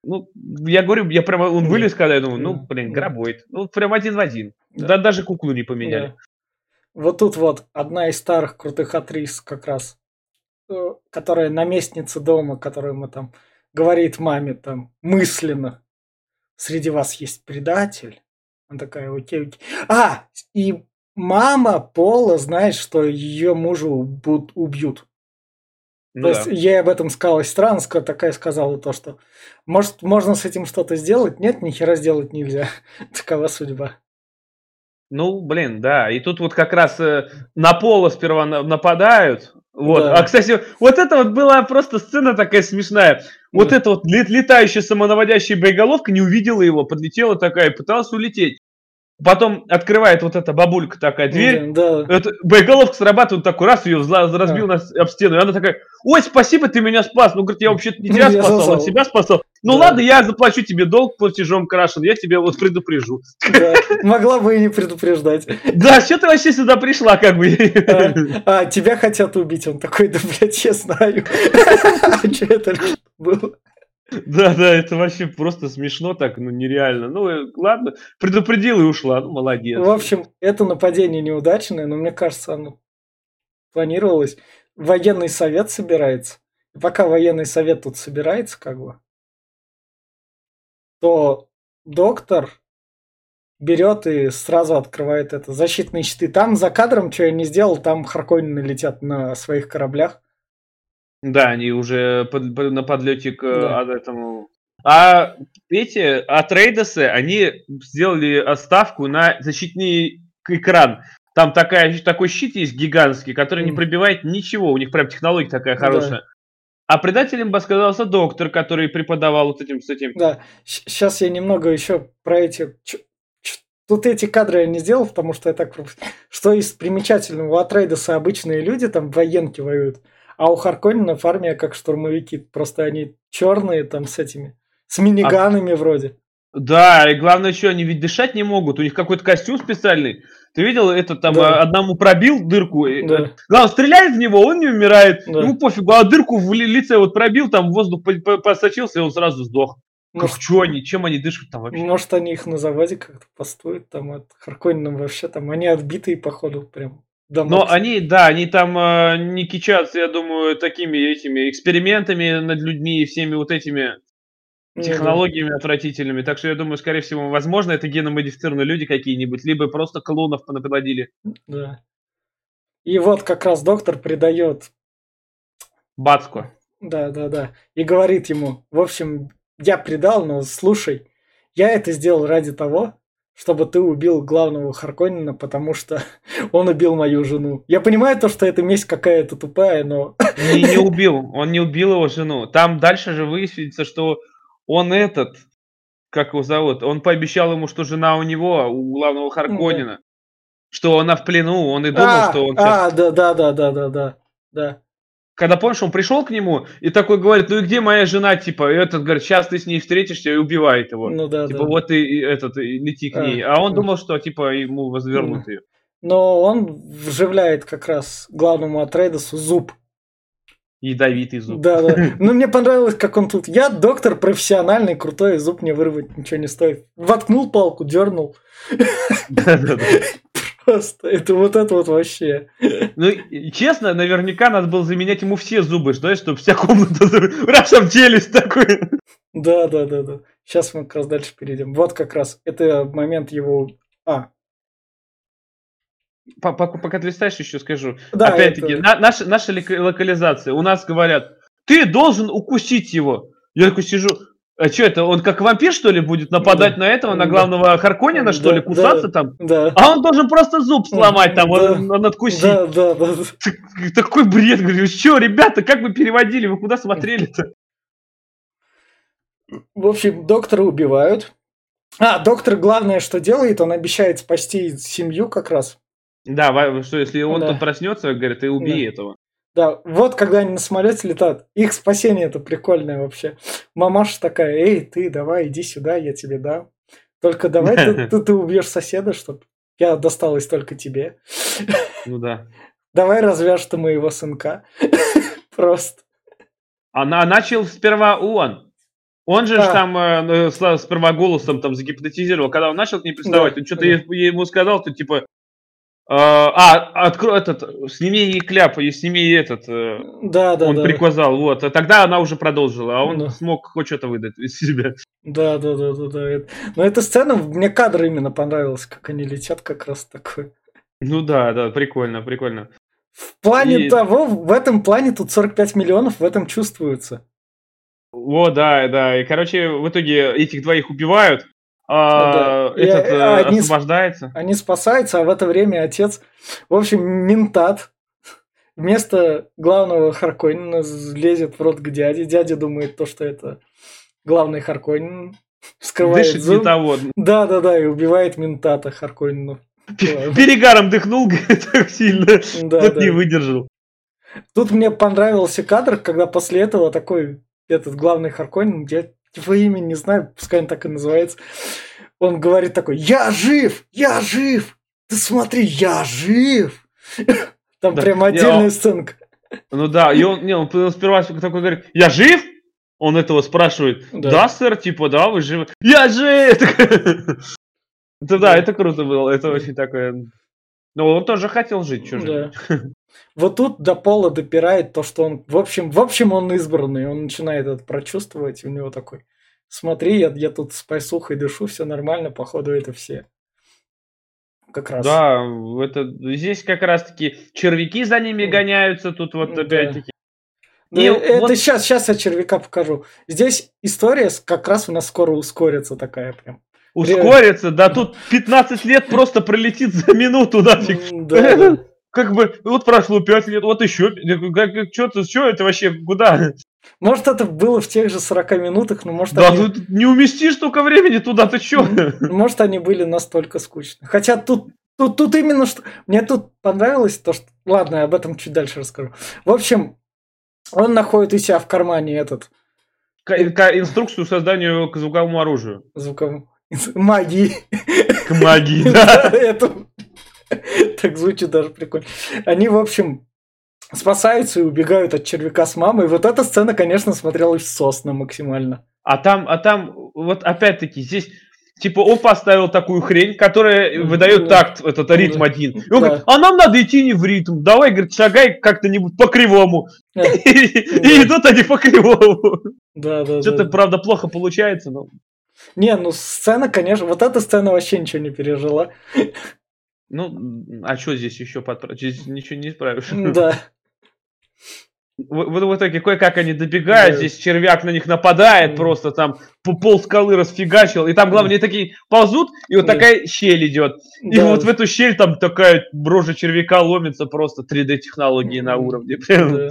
Ну, я говорю, я прямо, он вылез, когда я думаю, ну, блин, гробоид. Ну, прям один в один. Да, даже куклу не поменяли. Вот тут вот одна из старых крутых актрис как раз, э, которая наместница дома, которую мы там говорит маме там мысленно, среди вас есть предатель. Она такая, окей, окей. А, и мама Пола знает, что ее мужа убьют. Ну, то да. есть я об этом сказал, и Странска такая сказала то, что может можно с этим что-то сделать? Нет, ни хера сделать нельзя. Такова судьба. Ну, блин, да. И тут вот как раз э, на Пола сперва на, нападают. Вот. Да. А, кстати, вот это вот была просто сцена такая смешная. Вот да. эта вот летающая самонаводящая боеголовка не увидела его, подлетела такая, пыталась улететь. Потом открывает вот эта бабулька такая дверь, да. Это, боеголовка срабатывает, такой раз ее разбил да. на, об стену, и она такая, ой, спасибо, ты меня спас. Ну, говорит, я вообще-то не тебя я спасал, а себя спасал. Ну да. ладно, я заплачу тебе долг платежом крашен, я тебя вот предупрежу. Да. Могла бы и не предупреждать. Да, что ты вообще сюда пришла, как бы? А, а тебя хотят убить, он такой, да, блядь, я знаю. А что это было? Да, да, это вообще просто смешно так, ну нереально. Ну ладно, предупредил и ушла, ну молодец. В общем, это нападение неудачное, но мне кажется, оно планировалось. Военный совет собирается. И пока военный совет тут собирается, как бы, то доктор берет и сразу открывает это защитные щиты. Там за кадром, что я не сделал, там Харконины летят на своих кораблях. Да, они уже под, под, на подлете к да. этому. А эти Атрейдесы, они сделали оставку на защитный экран. Там такая, такой щит есть гигантский, который mm. не пробивает ничего. У них прям технология такая хорошая. Да. А предателем бы сказался доктор, который преподавал вот этим с этим. Да, сейчас я немного еще про эти... Тут эти кадры я не сделал, потому что я так... Что из примечательного у Атрейдеса обычные люди там военки воюют. А у Харконинов армия как штурмовики. Просто они черные там с этими, с миниганами а... вроде. Да, и главное, что они ведь дышать не могут. У них какой-то костюм специальный. Ты видел, это там да. Одному пробил дырку. Да. Э, главное, стреляет в него, он не умирает. Да. Ему пофигу, а дырку в лице вот пробил, там воздух посочился, и он сразу сдох. Как, что они, чем они дышат там вообще? Может, они их на заводе как-то постуют, там от Харконином вообще, там они отбитые, походу, прям. Но они, да, они там э, не кичатся, я думаю, такими этими экспериментами над людьми и всеми вот этими технологиями да. отвратительными. Так что я думаю, скорее всего, возможно, это геномодифицированные люди какие-нибудь, либо просто клонов понаплодили. Да. И вот как раз доктор придает... Бацку. Да, да, да. И говорит ему, в общем, я предал, но слушай, я это сделал ради того, чтобы ты убил главного Харконина, потому что он убил мою жену. Я понимаю то, что это месть какая-то тупая, но... Не, не убил, он не убил его жену. Там дальше же выяснится, что он этот, как его зовут, он пообещал ему, что жена у него, у главного Харконина, да. что она в плену, он и думал, а, что он сейчас... А, да, да, да, да, да, да, да когда, помнишь, он пришел к нему и такой говорит, ну и где моя жена, типа, и этот говорит, сейчас ты с ней встретишься и убивает его. Ну да, Типа, да. вот и, и этот, и лети к а, ней. А он а. думал, что, типа, ему возвернут ее. Но он вживляет как раз главному Атрейдесу зуб. Ядовитый зуб. Да, да. Ну, мне понравилось, как он тут. Я доктор профессиональный, крутой, зуб мне вырвать ничего не стоит. Воткнул палку, дернул. Да, да, да. Просто это вот это вот вообще. Ну, честно, наверняка надо было заменять ему все зубы, знаешь, чтобы вся комната рашем челюсть такой. Да, да, да, да. Сейчас мы как раз дальше перейдем. Вот как раз это момент его. А. Пока, пока ты листаешь, еще скажу. Да, Опять-таки, это... на, наша, наша локализация. У нас говорят, ты должен укусить его. Я такой сижу, а что это, он как вампир, что ли, будет нападать да. на этого, на главного Харконина, что да, ли, кусаться да, там? Да. А он должен просто зуб сломать там, да, он, он откусить. Да, да, да. Такой бред, говорю, что, ребята, как вы переводили, вы куда смотрели-то? В общем, доктора убивают. А, доктор главное, что делает, он обещает спасти семью как раз. Да, что если он да. тут проснется, говорит, ты убей да. этого. Да, вот когда они на самолете летают, их спасение это прикольное вообще. Мамаша такая, эй, ты давай, иди сюда, я тебе дам. Только давай ты, ты, ты убьешь соседа, чтобы я досталась только тебе. Ну да. Давай развяжь ты моего сынка. Просто. Она начал сперва он. Он же а. там э, ну, сперва голосом там загипнотизировал. Когда он начал к ней приставать, да, он что-то да. ему сказал, то типа, а, открой этот, сними ей кляп, и сними этот. Э, да, да, он да. приказал, вот. А тогда она уже продолжила, а он да. смог хоть что-то выдать из себя. Да, да, да, да, да. Но эта сцена, мне кадр именно понравился, как они летят как раз такой. Ну да, да, прикольно, прикольно. В плане и... того, в этом плане тут 45 миллионов в этом чувствуется. О, да, да. И, короче, в итоге этих двоих убивают, а, да. этот и, э, они, освобождается. Они спасаются, а в это время отец, в общем, ментат, вместо главного Харконина лезет в рот к дяде. Дядя думает то, что это главный Харконин. Вскрывает Дышит зуб. не того. Да, да, да, и убивает ментата Харконину. Перегаром дыхнул говорит, так сильно. Да, Вот да. не выдержал. Тут мне понравился кадр, когда после этого такой этот главный Харконин, я его имя не знаю, пускай он так и называется, он говорит такой, я жив, я жив, ты смотри, я жив. Там Да, прям не, отдельная он- сценка. Ну да, и он, не, он сперва такой говорит, я жив? Он этого спрашивает. Да. Да, сэр, типа, да, вы живы. Я жив! Это да, Да. это круто было, это очень такое... Ну, он тоже хотел жить, же. Да. Вот тут до пола допирает то, что он, в общем, в общем, он избранный, он начинает это прочувствовать, и у него такой, смотри, я, я тут с пайсухой дышу, все нормально, походу это все. Как раз. Да, это, здесь как раз-таки червяки за ними гоняются, тут вот Да. опять-таки. И это вот- сейчас, сейчас я червяка покажу. Здесь история как раз у нас скоро ускорится такая прям. Ускорится, да тут 15 лет просто пролетит за минуту нафиг. Да, да. Как бы, вот прошло 5 лет, вот еще, как, как, что, что это вообще, куда? Может, это было в тех же 40 минутах, но может, Да, они, тут не уместишь столько времени туда, ты че? может, они были настолько скучны. Хотя тут, тут, тут именно что... Мне тут понравилось то, что... Ладно, я об этом чуть дальше расскажу. В общем, он находит у себя в кармане этот Инструкцию созданию к звуковому оружию. звуковой... Магии. К магии, да. Так звучит даже прикольно. Они, в общем, спасаются и убегают от червяка с мамой. Вот эта сцена, конечно, смотрелась сосно максимально. А там, а там, вот опять-таки, здесь, типа, он поставил такую хрень, которая Мгм. выдает такт, этот Да. ритм один. И он Да. говорит, а нам надо идти не в ритм, давай, говорит, шагай как-то-нибудь по кривому. Да. И идут они по кривому. Да, да, Что-то, да. правда, плохо получается, но... Не, ну сцена, конечно, вот эта сцена вообще ничего не пережила. Ну, а что здесь еще подправить? Здесь ничего не исправишь. Да. В, в- в итоге кое-как они добегают, Да. здесь червяк на них нападает, Мгм. просто там по- пол скалы расфигачил, и там, главное, они такие ползут, и вот Да. такая щель идет. И Да. вот в эту щель там такая рожа червяка ломится, просто 3D-технологии на уровне. Да.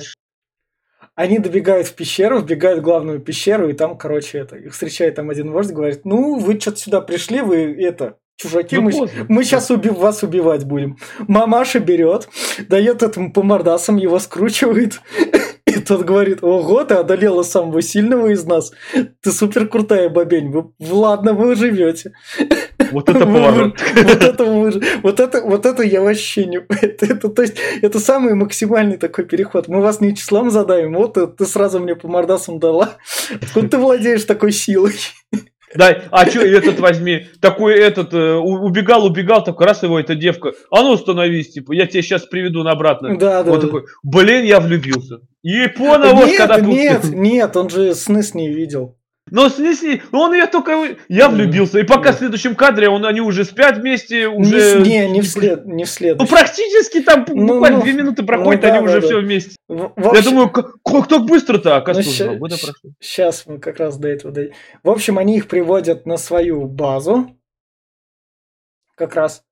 Они добегают в пещеру, вбегают в главную пещеру, и там, короче, это, их встречает там один вождь, говорит, ну, вы что-то сюда пришли, вы это, чужаки, Ну, мы, поздно. мы сейчас вас убивать будем. Мамаша берет, дает этому по мордасам, его скручивает, и тот говорит, ого, ты одолела самого сильного из нас, ты супер крутая бабень, вы, ладно, вы живете. Вот это поворот. Вот это, вот это, вот это я вообще не... Это, это, то есть, это самый максимальный такой переход. Мы вас не числом задаем, вот ты, ты сразу мне по мордасам дала. Откуда ты владеешь такой силой? Да, а что этот возьми, такой этот, э, убегал, убегал, такой раз его эта девка, а ну становись, типа, я тебя сейчас приведу обратно. Да, да. Он да. такой, блин, я влюбился. И понял, вот Нет, когда тут- нет, нет, он же сны с ней видел. Но снеси, он ее только... Я влюбился. И пока в следующем кадре он, они уже спят вместе, Не, уже... с- не, не вслед, не вслед. Ну, практически там Ну, буквально ну, две минуты проходит, ну да, они да, уже да. все вместе. В- в Я общем- думаю, как, как так быстро-то? Оказывается, года щ- прошло. Сейчас мы как раз до этого дойдем. В общем, они их приводят на свою базу. Как раз.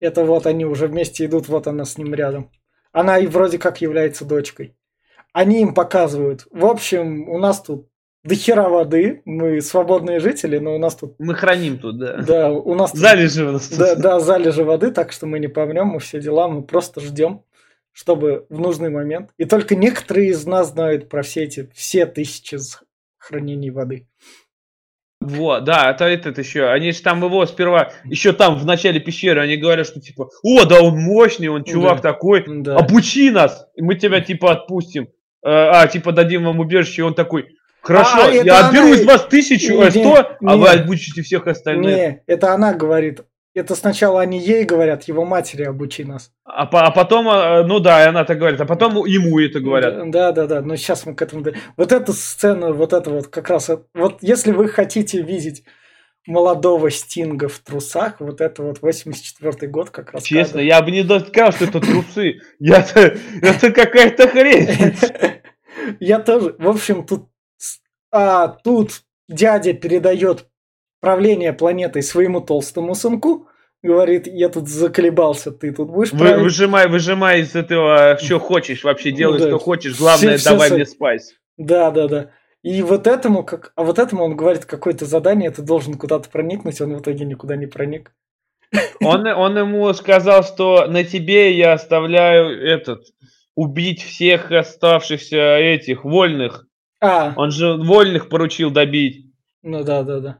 Это вот они уже вместе идут, вот она с ним рядом. Она и вроде как является дочкой. Они им показывают. В общем, у нас тут дохера воды. Мы свободные жители, но у нас тут... Мы храним тут, да. Да, у нас тут- Залежи у нас тут. да, да, залежи воды, так что мы не помрем, мы все дела, мы просто ждем, чтобы в нужный момент. И только некоторые из нас знают про все эти, все тысячи хранений воды. Вот, да, это этот еще. Они же там его сперва, еще там в начале пещеры, они говорят, что типа, о, да он мощный, он чувак Да. такой, Да. обучи нас, мы тебя типа отпустим. Э, А, типа дадим вам убежище, и он такой, хорошо, А, я она отберу и- из вас тысячу, э, Не, сто, а не. вы обучите всех остальных. Не, это она говорит. Это сначала они ей говорят, его матери обучи нас. А, а потом, э, ну да, она так говорит, а потом ему это говорят. Да, да, да. Но сейчас мы к этому. Вот эта сцена, вот это вот как раз. э, Вот если вы хотите видеть молодого Стинга в трусах, вот это вот 84 год как раз. Честно, кадр. я бы не сказал, что это трусы. Я-то, это какая-то хрень. Я тоже. В общем, тут, а, тут дядя передает правление планетой своему толстому сынку. Говорит, я тут заколебался, ты тут будешь Вы- править?» выжимай, выжимай из этого, что хочешь, вообще делай, Да. что хочешь. Главное, всё давай со- мне спайс. Да, да, да. И вот этому, как, а вот этому он говорит, какое-то задание, ты должен куда-то проникнуть, он в итоге никуда не проник. Он, он ему сказал, что на тебе я оставляю этот, убить всех оставшихся этих, вольных. А, Он же вольных поручил добить. ну да, да, да.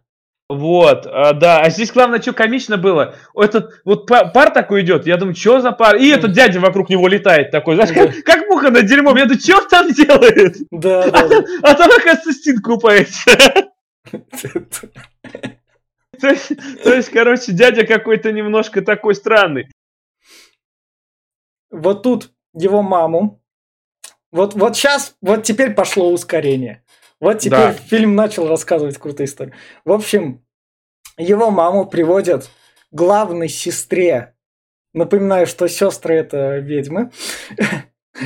Вот, а, да. А здесь главное, что комично было. Этот вот па- пар такой идет. Я думаю, что за пар? И этот дядя вокруг него летает такой. Знаешь, Да. как, как муха над дерьмом. Я думаю, что он там делает? Да, да, да. А там, оказывается, стин купается. То есть, то есть, короче, дядя какой-то немножко такой странный. Вот тут его маму. Вот, вот сейчас, вот теперь пошло ускорение. Вот теперь Да. фильм начал рассказывать крутую историю. В общем, его маму приводят главной сестре. Напоминаю, что сестры это ведьмы.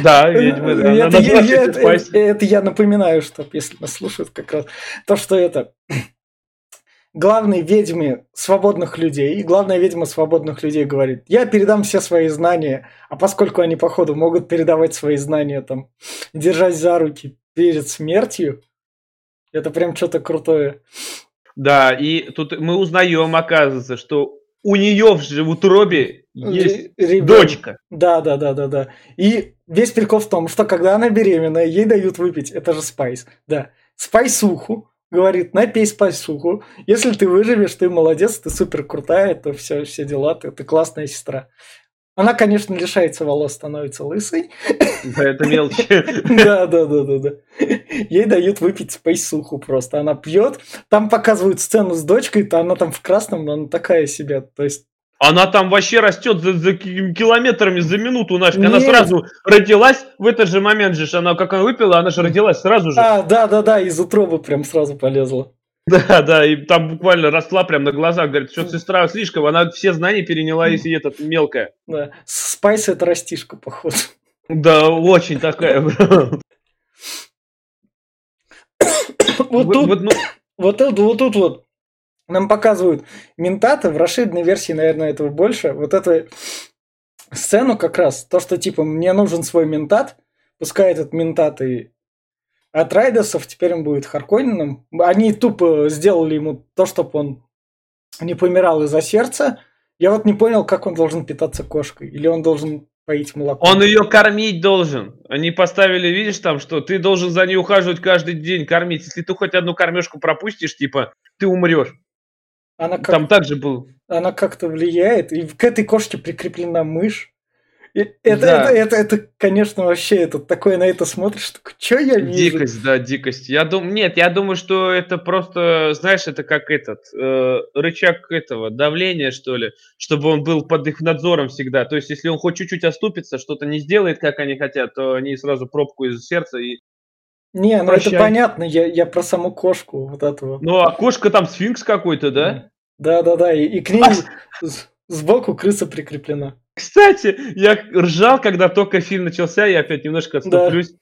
Да, ведьмы, да. это, я, это я напоминаю, что если нас слушают как раз, то, что это главные ведьмы свободных людей, и главная ведьма свободных людей говорит, я передам все свои знания, а поскольку они, походу, могут передавать свои знания, там, держась за руки перед смертью, это прям что-то крутое. Да, и тут мы узнаем, оказывается, что у нее в утробе есть Ре- ребёнок. дочка. Да, да, да, да, да. И весь прикол в том, что когда она беременная, ей дают выпить, это же спайс, да, спайсуху, говорит, напей спайсуху, если ты выживешь, ты молодец, ты супер крутая, это все, все дела, ты, ты классная сестра. Она, конечно, лишается волос, становится лысой. Да, это мелочи. Да, да, да, да, да. Ей дают выпить спайсуху просто. Она пьет. Там показывают сцену с дочкой, то она там в красном, но она такая себе. То есть Она там вообще растет за, за ки- километрами за минуту нафиг. Она Нет. сразу родилась в этот же момент же. Она как она выпила, она же родилась сразу же. А, да, да, да, из утробы прям сразу полезла. Да, да, и там буквально росла прям на глазах. Говорит, что сестра слишком, она все знания переняла, если этот мелкая. Да. Spice это растишка, походу. Да, очень такая. Вот тут, вот, ну, вот тут, вот тут вот нам показывают ментата, в расширенной версии, наверное, этого больше. Вот эту сцену как раз, то, что типа мне нужен свой ментат, пускай этот ментат и от Райдерсов, теперь он будет Харконином. Они тупо сделали ему то, чтобы он не помирал из-за сердца. Я вот не понял, как он должен питаться кошкой. Или он должен поить молоком. Он ее кормить должен. Они поставили, видишь, там, что ты должен за ней ухаживать каждый день, кормить. Если ты хоть одну кормежку пропустишь, типа, ты умрешь. Она как Там также был. она как-то влияет, и к этой кошке прикреплена мышь. И это, Да. это, это, это, конечно, вообще это такое на это смотришь, такой, что я вижу? Дикость, да, дикость. Я думаю, нет, я думаю, что это просто, знаешь, это как этот э, рычаг этого давления, что ли, чтобы он был под их надзором всегда. То есть, если он хоть чуть-чуть оступится, что-то не сделает, как они хотят, то они сразу пробку из сердца и. Не, ну Прощай. это понятно, я, я про саму кошку вот этого. Ну, а кошка там сфинкс какой-то, да? Да, да, да, и, и к ней с- сбоку крыса прикреплена. Кстати, я ржал, когда только фильм начался, я опять немножко Да. отступлюсь.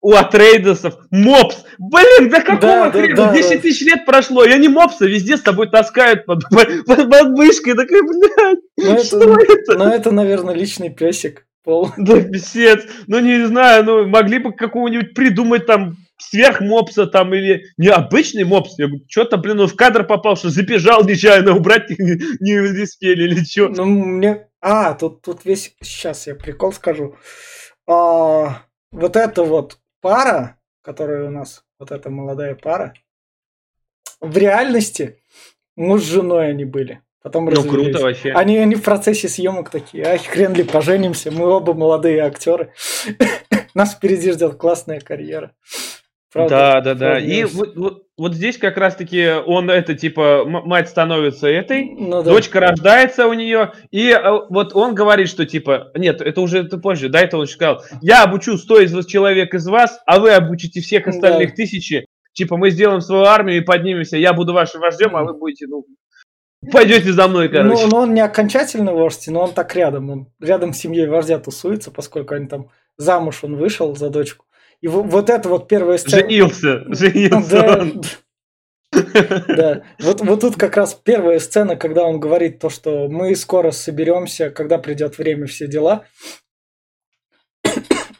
У Атрейдесов мопс. Блин, да какого Да, да, хрена? да, 10 да. тысяч лет прошло, и они мопса везде с тобой таскают под, под, под мышкой. Такой, блядь, Ну что это, это? ну, это, наверное, личный песик. Пол. Да писец. Ну, не знаю, ну, могли бы какого-нибудь придумать там сверхмопса там или необычный мопс. Я говорю, что-то, блин, он в кадр попал, что забежал нечаянно, убрать не, не успели или что. Ну, мне... А, тут, тут весь... Сейчас я прикол скажу. А, вот эта вот пара, которая у нас, вот эта молодая пара, в реальности муж с женой они были. Потом Ну, круто вообще. Они, они в процессе съемок такие, ай, хрен ли поженимся, мы оба молодые актеры. Нас впереди ждет классная карьера. Правда, да, да, да. И вот, вот, вот здесь как раз-таки он это типа мать становится этой, ну, да. дочка рождается у нее, и э, вот он говорит, что типа, нет, это уже это позже, да, это он сказал, я обучу 100 из вас человек из вас, а вы обучите всех остальных Да. тысячи, типа мы сделаем свою армию и поднимемся, я буду вашим вождем, а вы будете, ну, пойдете за мной, короче. Ну, но он не окончательно вождь, но он так рядом. Он рядом с семьей вождя тусуется, поскольку они там замуж он вышел за дочку. И во- вот это вот первая сцена. Женился, женился да. Вот, вот тут как раз первая сцена, когда он говорит то, что мы скоро соберемся, когда придет время, все дела.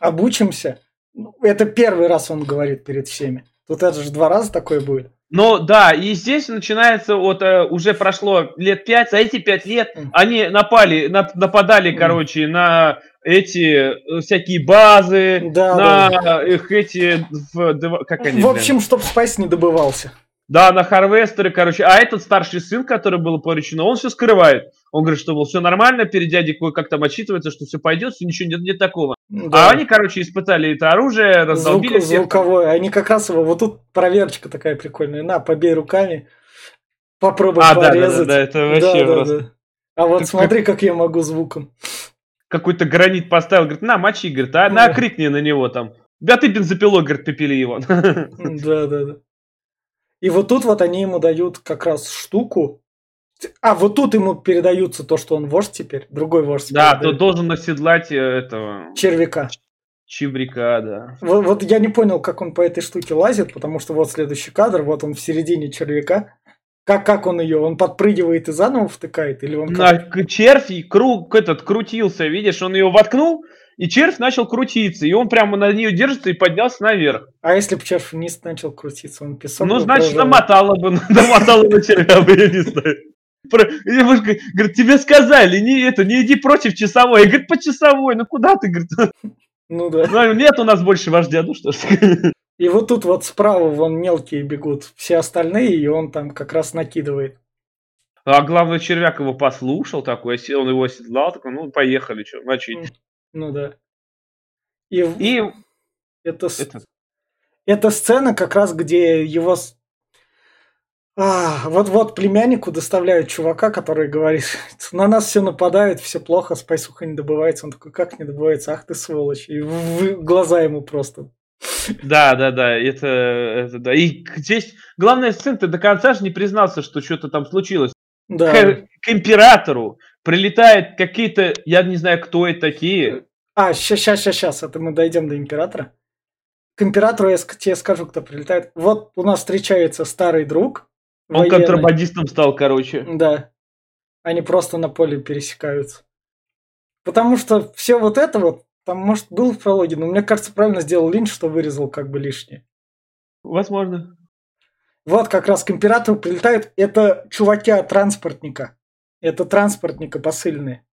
Обучимся. Ну, Это первый раз он говорит перед всеми. Тут это же два раза такое будет. Ну да, и здесь начинается, вот э, уже прошло лет пять, а эти пять лет mm. они напали, нап, нападали, mm. короче, на эти э, всякие базы, да, на да. их эти, в, как они, В общем, чтобы спайс не добывался. Да, на Харвестеры, короче. А этот старший сын, который был поручено, он все скрывает. Он говорит, что все нормально, перед дядей как там отчитывается, что все пойдет, все ничего нет, нет такого. Да. А они, короче, испытали это оружие, раздолбили Звук, всех. Звуковое. Они как раз его, вот тут проверочка такая прикольная. На, побей руками, попробуй а, порезать. Да, да, да, это вообще да, просто... Да, да. А вот Ты смотри, как... как я могу звуком. Какой-то гранит поставил, говорит, на, мочи, говорит, а, на, крикни на него там. Да ты бензопилой, говорит, пепели его. Да, да, да. И вот тут вот они ему дают как раз штуку. А, вот тут ему передаются то, что он вождь теперь, другой вождь. Да, то должен оседлать э, этого... Червяка. Чебряка, да. Вот, вот я не понял, как он по этой штуке лазит, потому что вот следующий кадр, вот он в середине червяка. Как, как он ее? Он подпрыгивает и заново втыкает? Или он как... На червь круг этот крутился, видишь, он ее воткнул, и червь начал крутиться, и он прямо на нее держится и поднялся наверх. А если бы червь вниз начал крутиться, он песок Ну, значит, прожал. намотало бы, намотало на червя бы, я не знаю. Говорит, тебе сказали, не это, не иди против часовой. Я говорю, по часовой, ну куда ты, говорит? Ну да. Ну, нет у нас больше вождя, ну что ж. И вот тут вот справа вон мелкие бегут, все остальные, и он там как раз накидывает. А главный червяк его послушал такой, он его оседлал, такой, ну поехали, что, мочить. Ну да. И, и это, это... это сцена как раз, где его а, вот вот племяннику доставляют чувака, который говорит, на нас все нападают, все плохо, спайсуха не добывается. Он такой, как не добывается? Ах ты сволочь. И в глаза ему просто. Да, да, да, это, это да. И здесь главная сцена, ты до конца же не признался, что что-то там случилось. Да. К, к императору прилетают какие-то, я не знаю, кто это такие. А, сейчас, сейчас, сейчас, это мы дойдем до императора. К императору я тебе скажу, кто прилетает. Вот у нас встречается старый друг. Он военный. контрабандистом стал, короче. Да. Они просто на поле пересекаются. Потому что все вот это вот, там, может, был в прологе, но мне кажется, правильно сделал Линч, что вырезал как бы лишнее. Возможно. Вот как раз к императору прилетают. Это чуваки от транспортника. Это транспортника посыльные.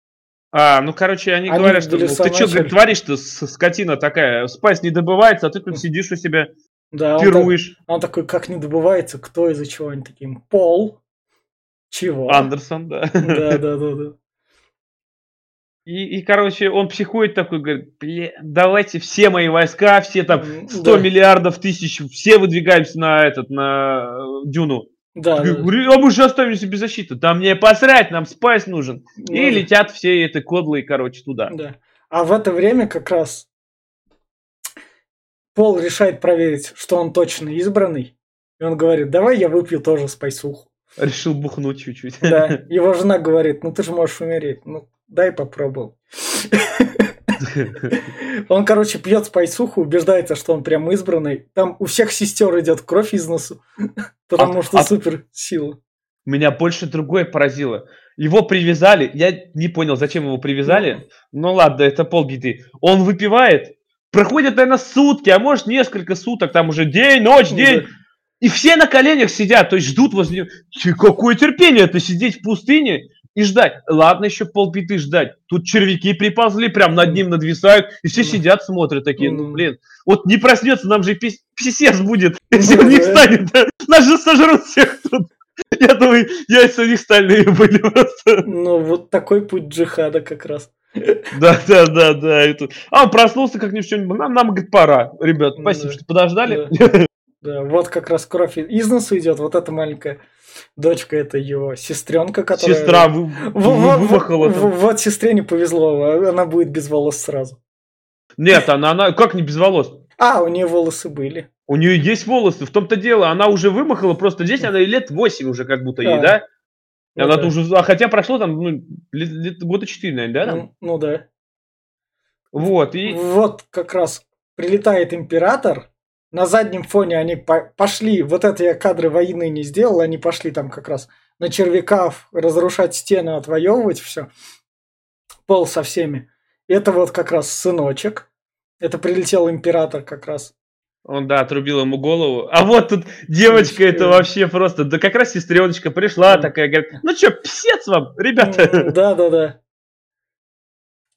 А, ну, короче, они, они говорят, что ну, ты что, говорит, творишь-то, скотина такая, спайс не добывается, а ты тут сидишь у себя, да, пируешь. Он, он такой, как не добывается, кто из-за чего они таким? Пол. Чего? Андерсон, да. Да, да, да, да. И, и, короче, он психует такой, говорит, давайте все мои войска, все там 100 да. миллиардов тысяч, все выдвигаемся на этот, на э, Дюну. Да, да. А мы же оставимся без защиты. Там мне посрать, нам спайс нужен. Да. И летят все эти кодлы, короче, туда. Да. А в это время как раз Пол решает проверить, что он точно избранный. И он говорит, давай я выпью тоже спайсуху. Решил бухнуть чуть-чуть. Да. Его жена говорит, ну ты же можешь умереть. Ну, дай попробовал. Он, короче, пьет спайсуху, убеждается, что он прям избранный. Там у всех сестер идет кровь из носу, потому а, что а... супер сила. Меня больше другое поразило. Его привязали, я не понял, зачем его привязали. Ну, ну ладно, это полбеды. Он выпивает, проходит, наверное, сутки, а может несколько суток, там уже день, ночь, день. Да. И все на коленях сидят, то есть ждут возле него. Какое терпение это сидеть в пустыне и ждать. Ладно, еще полбиты ждать. Тут червяки приползли, прям над ним надвисают, и все сидят, смотрят такие, ну, блин. Вот не проснется, нам же пис писец будет, если он не встанет. Нас же сожрут всех тут. Я думаю, яйца у них стальные были просто. Ну, вот такой путь джихада как раз. Да, да, да, да. Это... А он проснулся, как ни в чем. Нам, нам говорит, пора. Ребят, спасибо, да. что подождали. Да. да, вот как раз кровь из носу идет. Вот эта маленькая дочка, это его сестренка, которая... Сестра вы... вымахала. Вот, вот сестре не повезло, она будет без волос сразу. Нет, она, она как не без волос? А, у нее волосы были. У нее есть волосы, в том-то дело, она уже вымахала, просто здесь она лет 8 уже как будто ей, да? Ну, она да. уже, а хотя прошло там ну, лет, лет, года 4, наверное, да? Там? Ну, ну да. Вот, и... Вот как раз прилетает император, на заднем фоне они по пошли, вот это я кадры войны не сделал, они пошли там как раз на червяков разрушать стены, отвоевывать все. Пол со всеми. Это вот как раз сыночек. Это прилетел император как раз. Он, да, отрубил ему голову. А вот тут девочка, это вообще просто... Да как раз сестреночка пришла такая, говорит, ну что, псец вам, ребята. Да, да, да.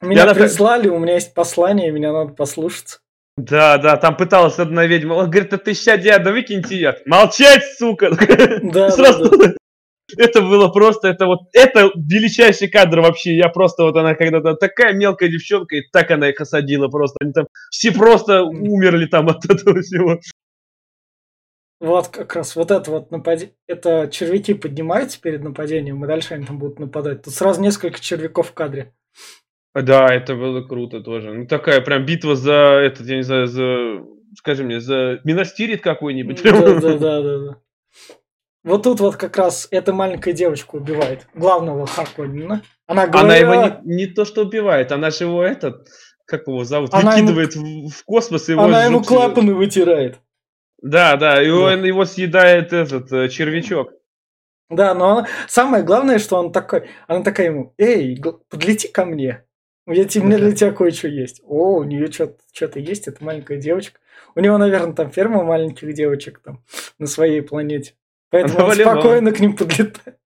Меня прислали, у меня есть послание, меня надо послушаться. Да, да, там пыталась одна ведьма. Он говорит, а ты ща, Диана, выкиньте ее. Молчать, сука! Да, Сразу... да, да. Это было просто, это вот, это величайший кадр вообще. Я просто, вот она когда-то такая мелкая девчонка, и так она их осадила просто. Они там все просто умерли там от этого всего. Вот как раз вот это вот нападение. Это червяки поднимаются перед нападением, и дальше они там будут нападать. Тут сразу несколько червяков в кадре. Да, это было круто тоже. Ну, такая прям битва за этот, я не знаю, за, скажи мне, за Минастирит какой-нибудь. Да, да, да, да, да. Вот тут вот как раз эта маленькая девочка убивает главного Харконина. Она, говорит, она его не, не то что убивает, она же его этот, как его зовут, она выкидывает ему, в, космос. Его она ему клапаны вытирает. Да, да, и да. он его съедает этот э, червячок. Да, но она, самое главное, что он такой, она такая ему, эй, подлети ко мне. Я тебе, мне для тебя кое-что есть. О, у нее что-то есть, это маленькая девочка. У него, наверное, там ферма маленьких девочек там на своей планете. Поэтому он спокойно к ним подлетает.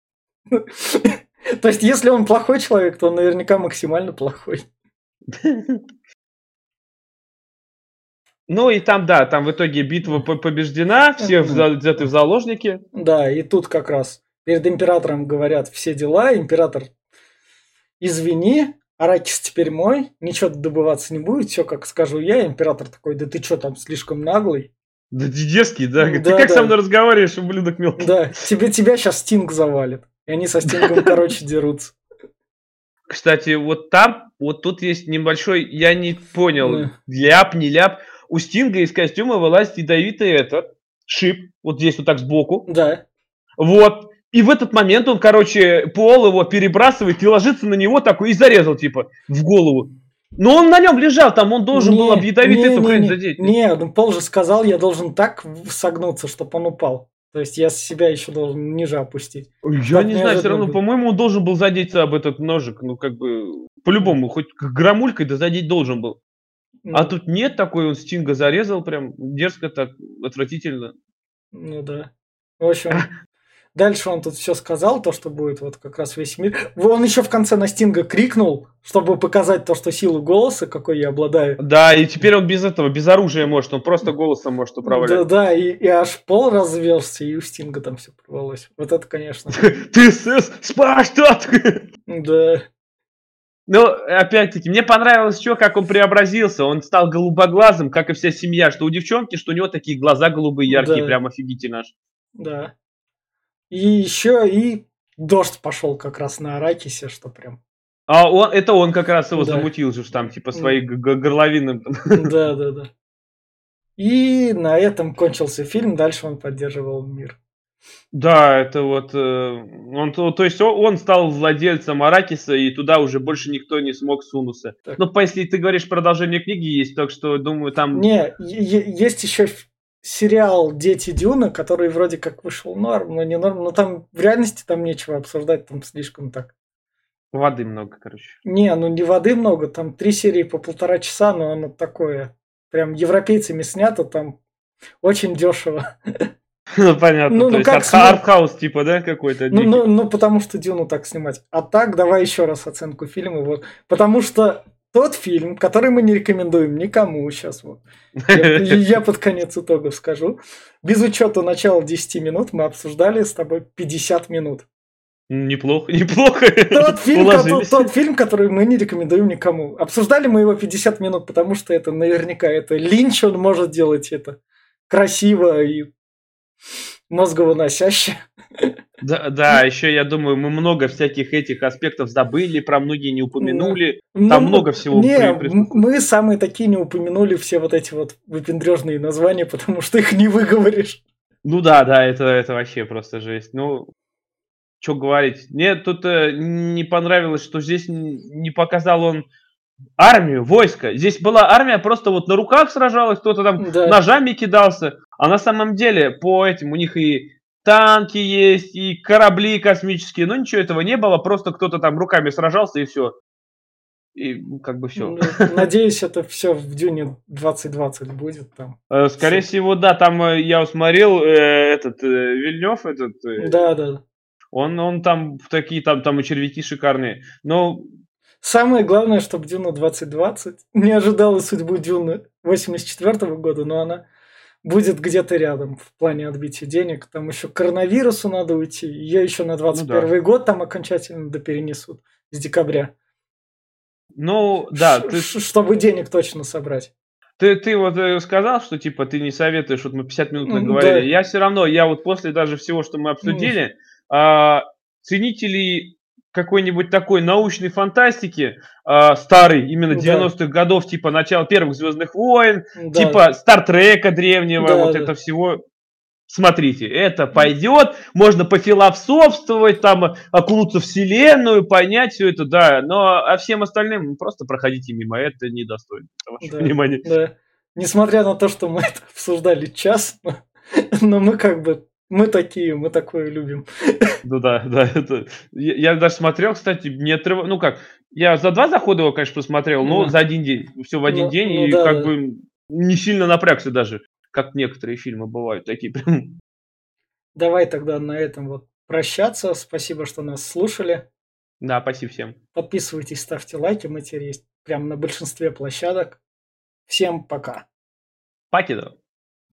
То есть, если он плохой человек, то он наверняка максимально плохой. Ну и там, да, там в итоге битва побеждена, все взяты в заложники. Да, и тут как раз перед императором говорят все дела, император, извини, Аракис теперь мой, ничего добываться не будет, все как скажу я, император такой, да ты что там слишком наглый, да дедевский, да? да Ты как да. со мной разговариваешь, ублюдок мелкий? Да, тебе, тебя сейчас Стинг завалит. И они со Стингом, короче, дерутся. Кстати, вот там, вот тут есть небольшой, я не понял, ляп, не ляп. У Стинга из костюма вылазит ядовитый этот, шип, вот здесь вот так сбоку. Да. Вот. И в этот момент он, короче, пол его перебрасывает и ложится на него такой и зарезал, типа, в голову. Но он на нем лежал, там он должен не, был об ядовитый эту хрень задеть. Не, ну Пол же сказал, я должен так согнуться, чтобы он упал. То есть я себя еще должен ниже опустить. Я так не знаю, все равно, по-моему, он должен был задеться об этот ножик. Ну, как бы, по-любому, хоть грамулькой да задеть должен был. Ну, а тут нет такой, он Стинга зарезал прям дерзко так, отвратительно. Ну да. В общем, Дальше он тут все сказал, то, что будет вот как раз весь мир. Он еще в конце на Стинга крикнул, чтобы показать то, что силу голоса, какой я обладаю. Да, и теперь он без этого, без оружия может, он просто голосом может управлять. Да, да, и, и аж пол развелся, и у Стинга там все порвалось. Вот это, конечно. Ты СС Спартак! Да. Ну, опять-таки, мне понравилось еще, как он преобразился. Он стал голубоглазым, как и вся семья. Что у девчонки, что у него такие глаза голубые, яркие, да. прям офигительно. Да. И еще и дождь пошел как раз на Аракисе, что прям. А он, это он как раз его да. замутил же там, типа, своей горловинным. Да, да, да. И на этом кончился фильм, дальше он поддерживал мир. Да, это вот э, он, то, то есть он стал владельцем Аракиса, и туда уже больше никто не смог сунуться. Так. Ну, если ты говоришь, продолжение книги есть, так что думаю, там. Не, есть еще сериал «Дети Дюна», который вроде как вышел норм, но не норм, но там в реальности там нечего обсуждать, там слишком так. Воды много, короче. Не, ну не воды много, там три серии по полтора часа, но оно такое, прям европейцами снято, там очень дешево. Ну, понятно. Ну, ну как артхаус типа, да, какой-то? Ну, ну, ну, потому что Дюну так снимать. А так, давай еще раз оценку фильма. Вот. Потому что тот фильм, который мы не рекомендуем никому сейчас вот. Я, я под конец итогов скажу. Без учета начала 10 минут мы обсуждали с тобой 50 минут. Неплохо, неплохо. Тот фильм, тот, тот фильм, который мы не рекомендуем никому. Обсуждали мы его 50 минут, потому что это наверняка это Линч, он может делать это красиво и мозговыносяще. Да, да, еще я думаю, мы много всяких этих аспектов забыли, про многие не упомянули. Ну, Там много всего. Не, при... мы самые такие не упомянули все вот эти вот выпендрежные названия, потому что их не выговоришь. Ну да, да, это, это вообще просто жесть. Ну, что говорить. Мне тут э, не понравилось, что здесь не показал он армию, войско. Здесь была армия, просто вот на руках сражалась, кто-то там да. ножами кидался. А на самом деле, по этим у них и танки есть, и корабли космические, но ничего этого не было, просто кто-то там руками сражался и все. И как бы все. Надеюсь, это все в Дюне 2020 будет там. Э, скорее всего, да, там э, я усмотрел э, этот Вильнев, этот. Да, да. Он, он там такие, там, там и червяки шикарные. Но Самое главное, чтобы Дюна 2020 не ожидала судьбу Дюны 84 года, но она будет где-то рядом в плане отбития денег. Там еще коронавирусу надо уйти. Ее еще на 21 ну, да. год там окончательно доперенесут с декабря. Ну, да. Ш- ты... Чтобы денег точно собрать. Ты, ты вот э, сказал, что типа ты не советуешь, вот мы 50 минут наговорили. Да. Я все равно, я вот после даже всего, что мы обсудили, mm. а, ценителей какой-нибудь такой научной фантастики, э, старый, именно 90-х годов, типа начала первых Звездных войн, да. типа Стартрека древнего, да, вот да. это всего. Смотрите, это пойдет, можно пофилософствовать, там, окунуться в вселенную, понять все это, да, но а всем остальным просто проходите мимо, это недостойно вашего да, внимания. Да. Несмотря на то, что мы это обсуждали час, но мы как бы мы такие, мы такое любим. Ну да, да, это... Я, я даже смотрел, кстати, не отрыв... Ну как, я за два захода его, конечно, посмотрел, но mm. за один день. Все в один ну, день, ну, и да, как да. бы не сильно напрягся даже, как некоторые фильмы бывают такие прям. Давай тогда на этом вот прощаться. Спасибо, что нас слушали. Да, спасибо всем. Подписывайтесь, ставьте лайки, мы теперь есть прямо на большинстве площадок. Всем пока. Покидов.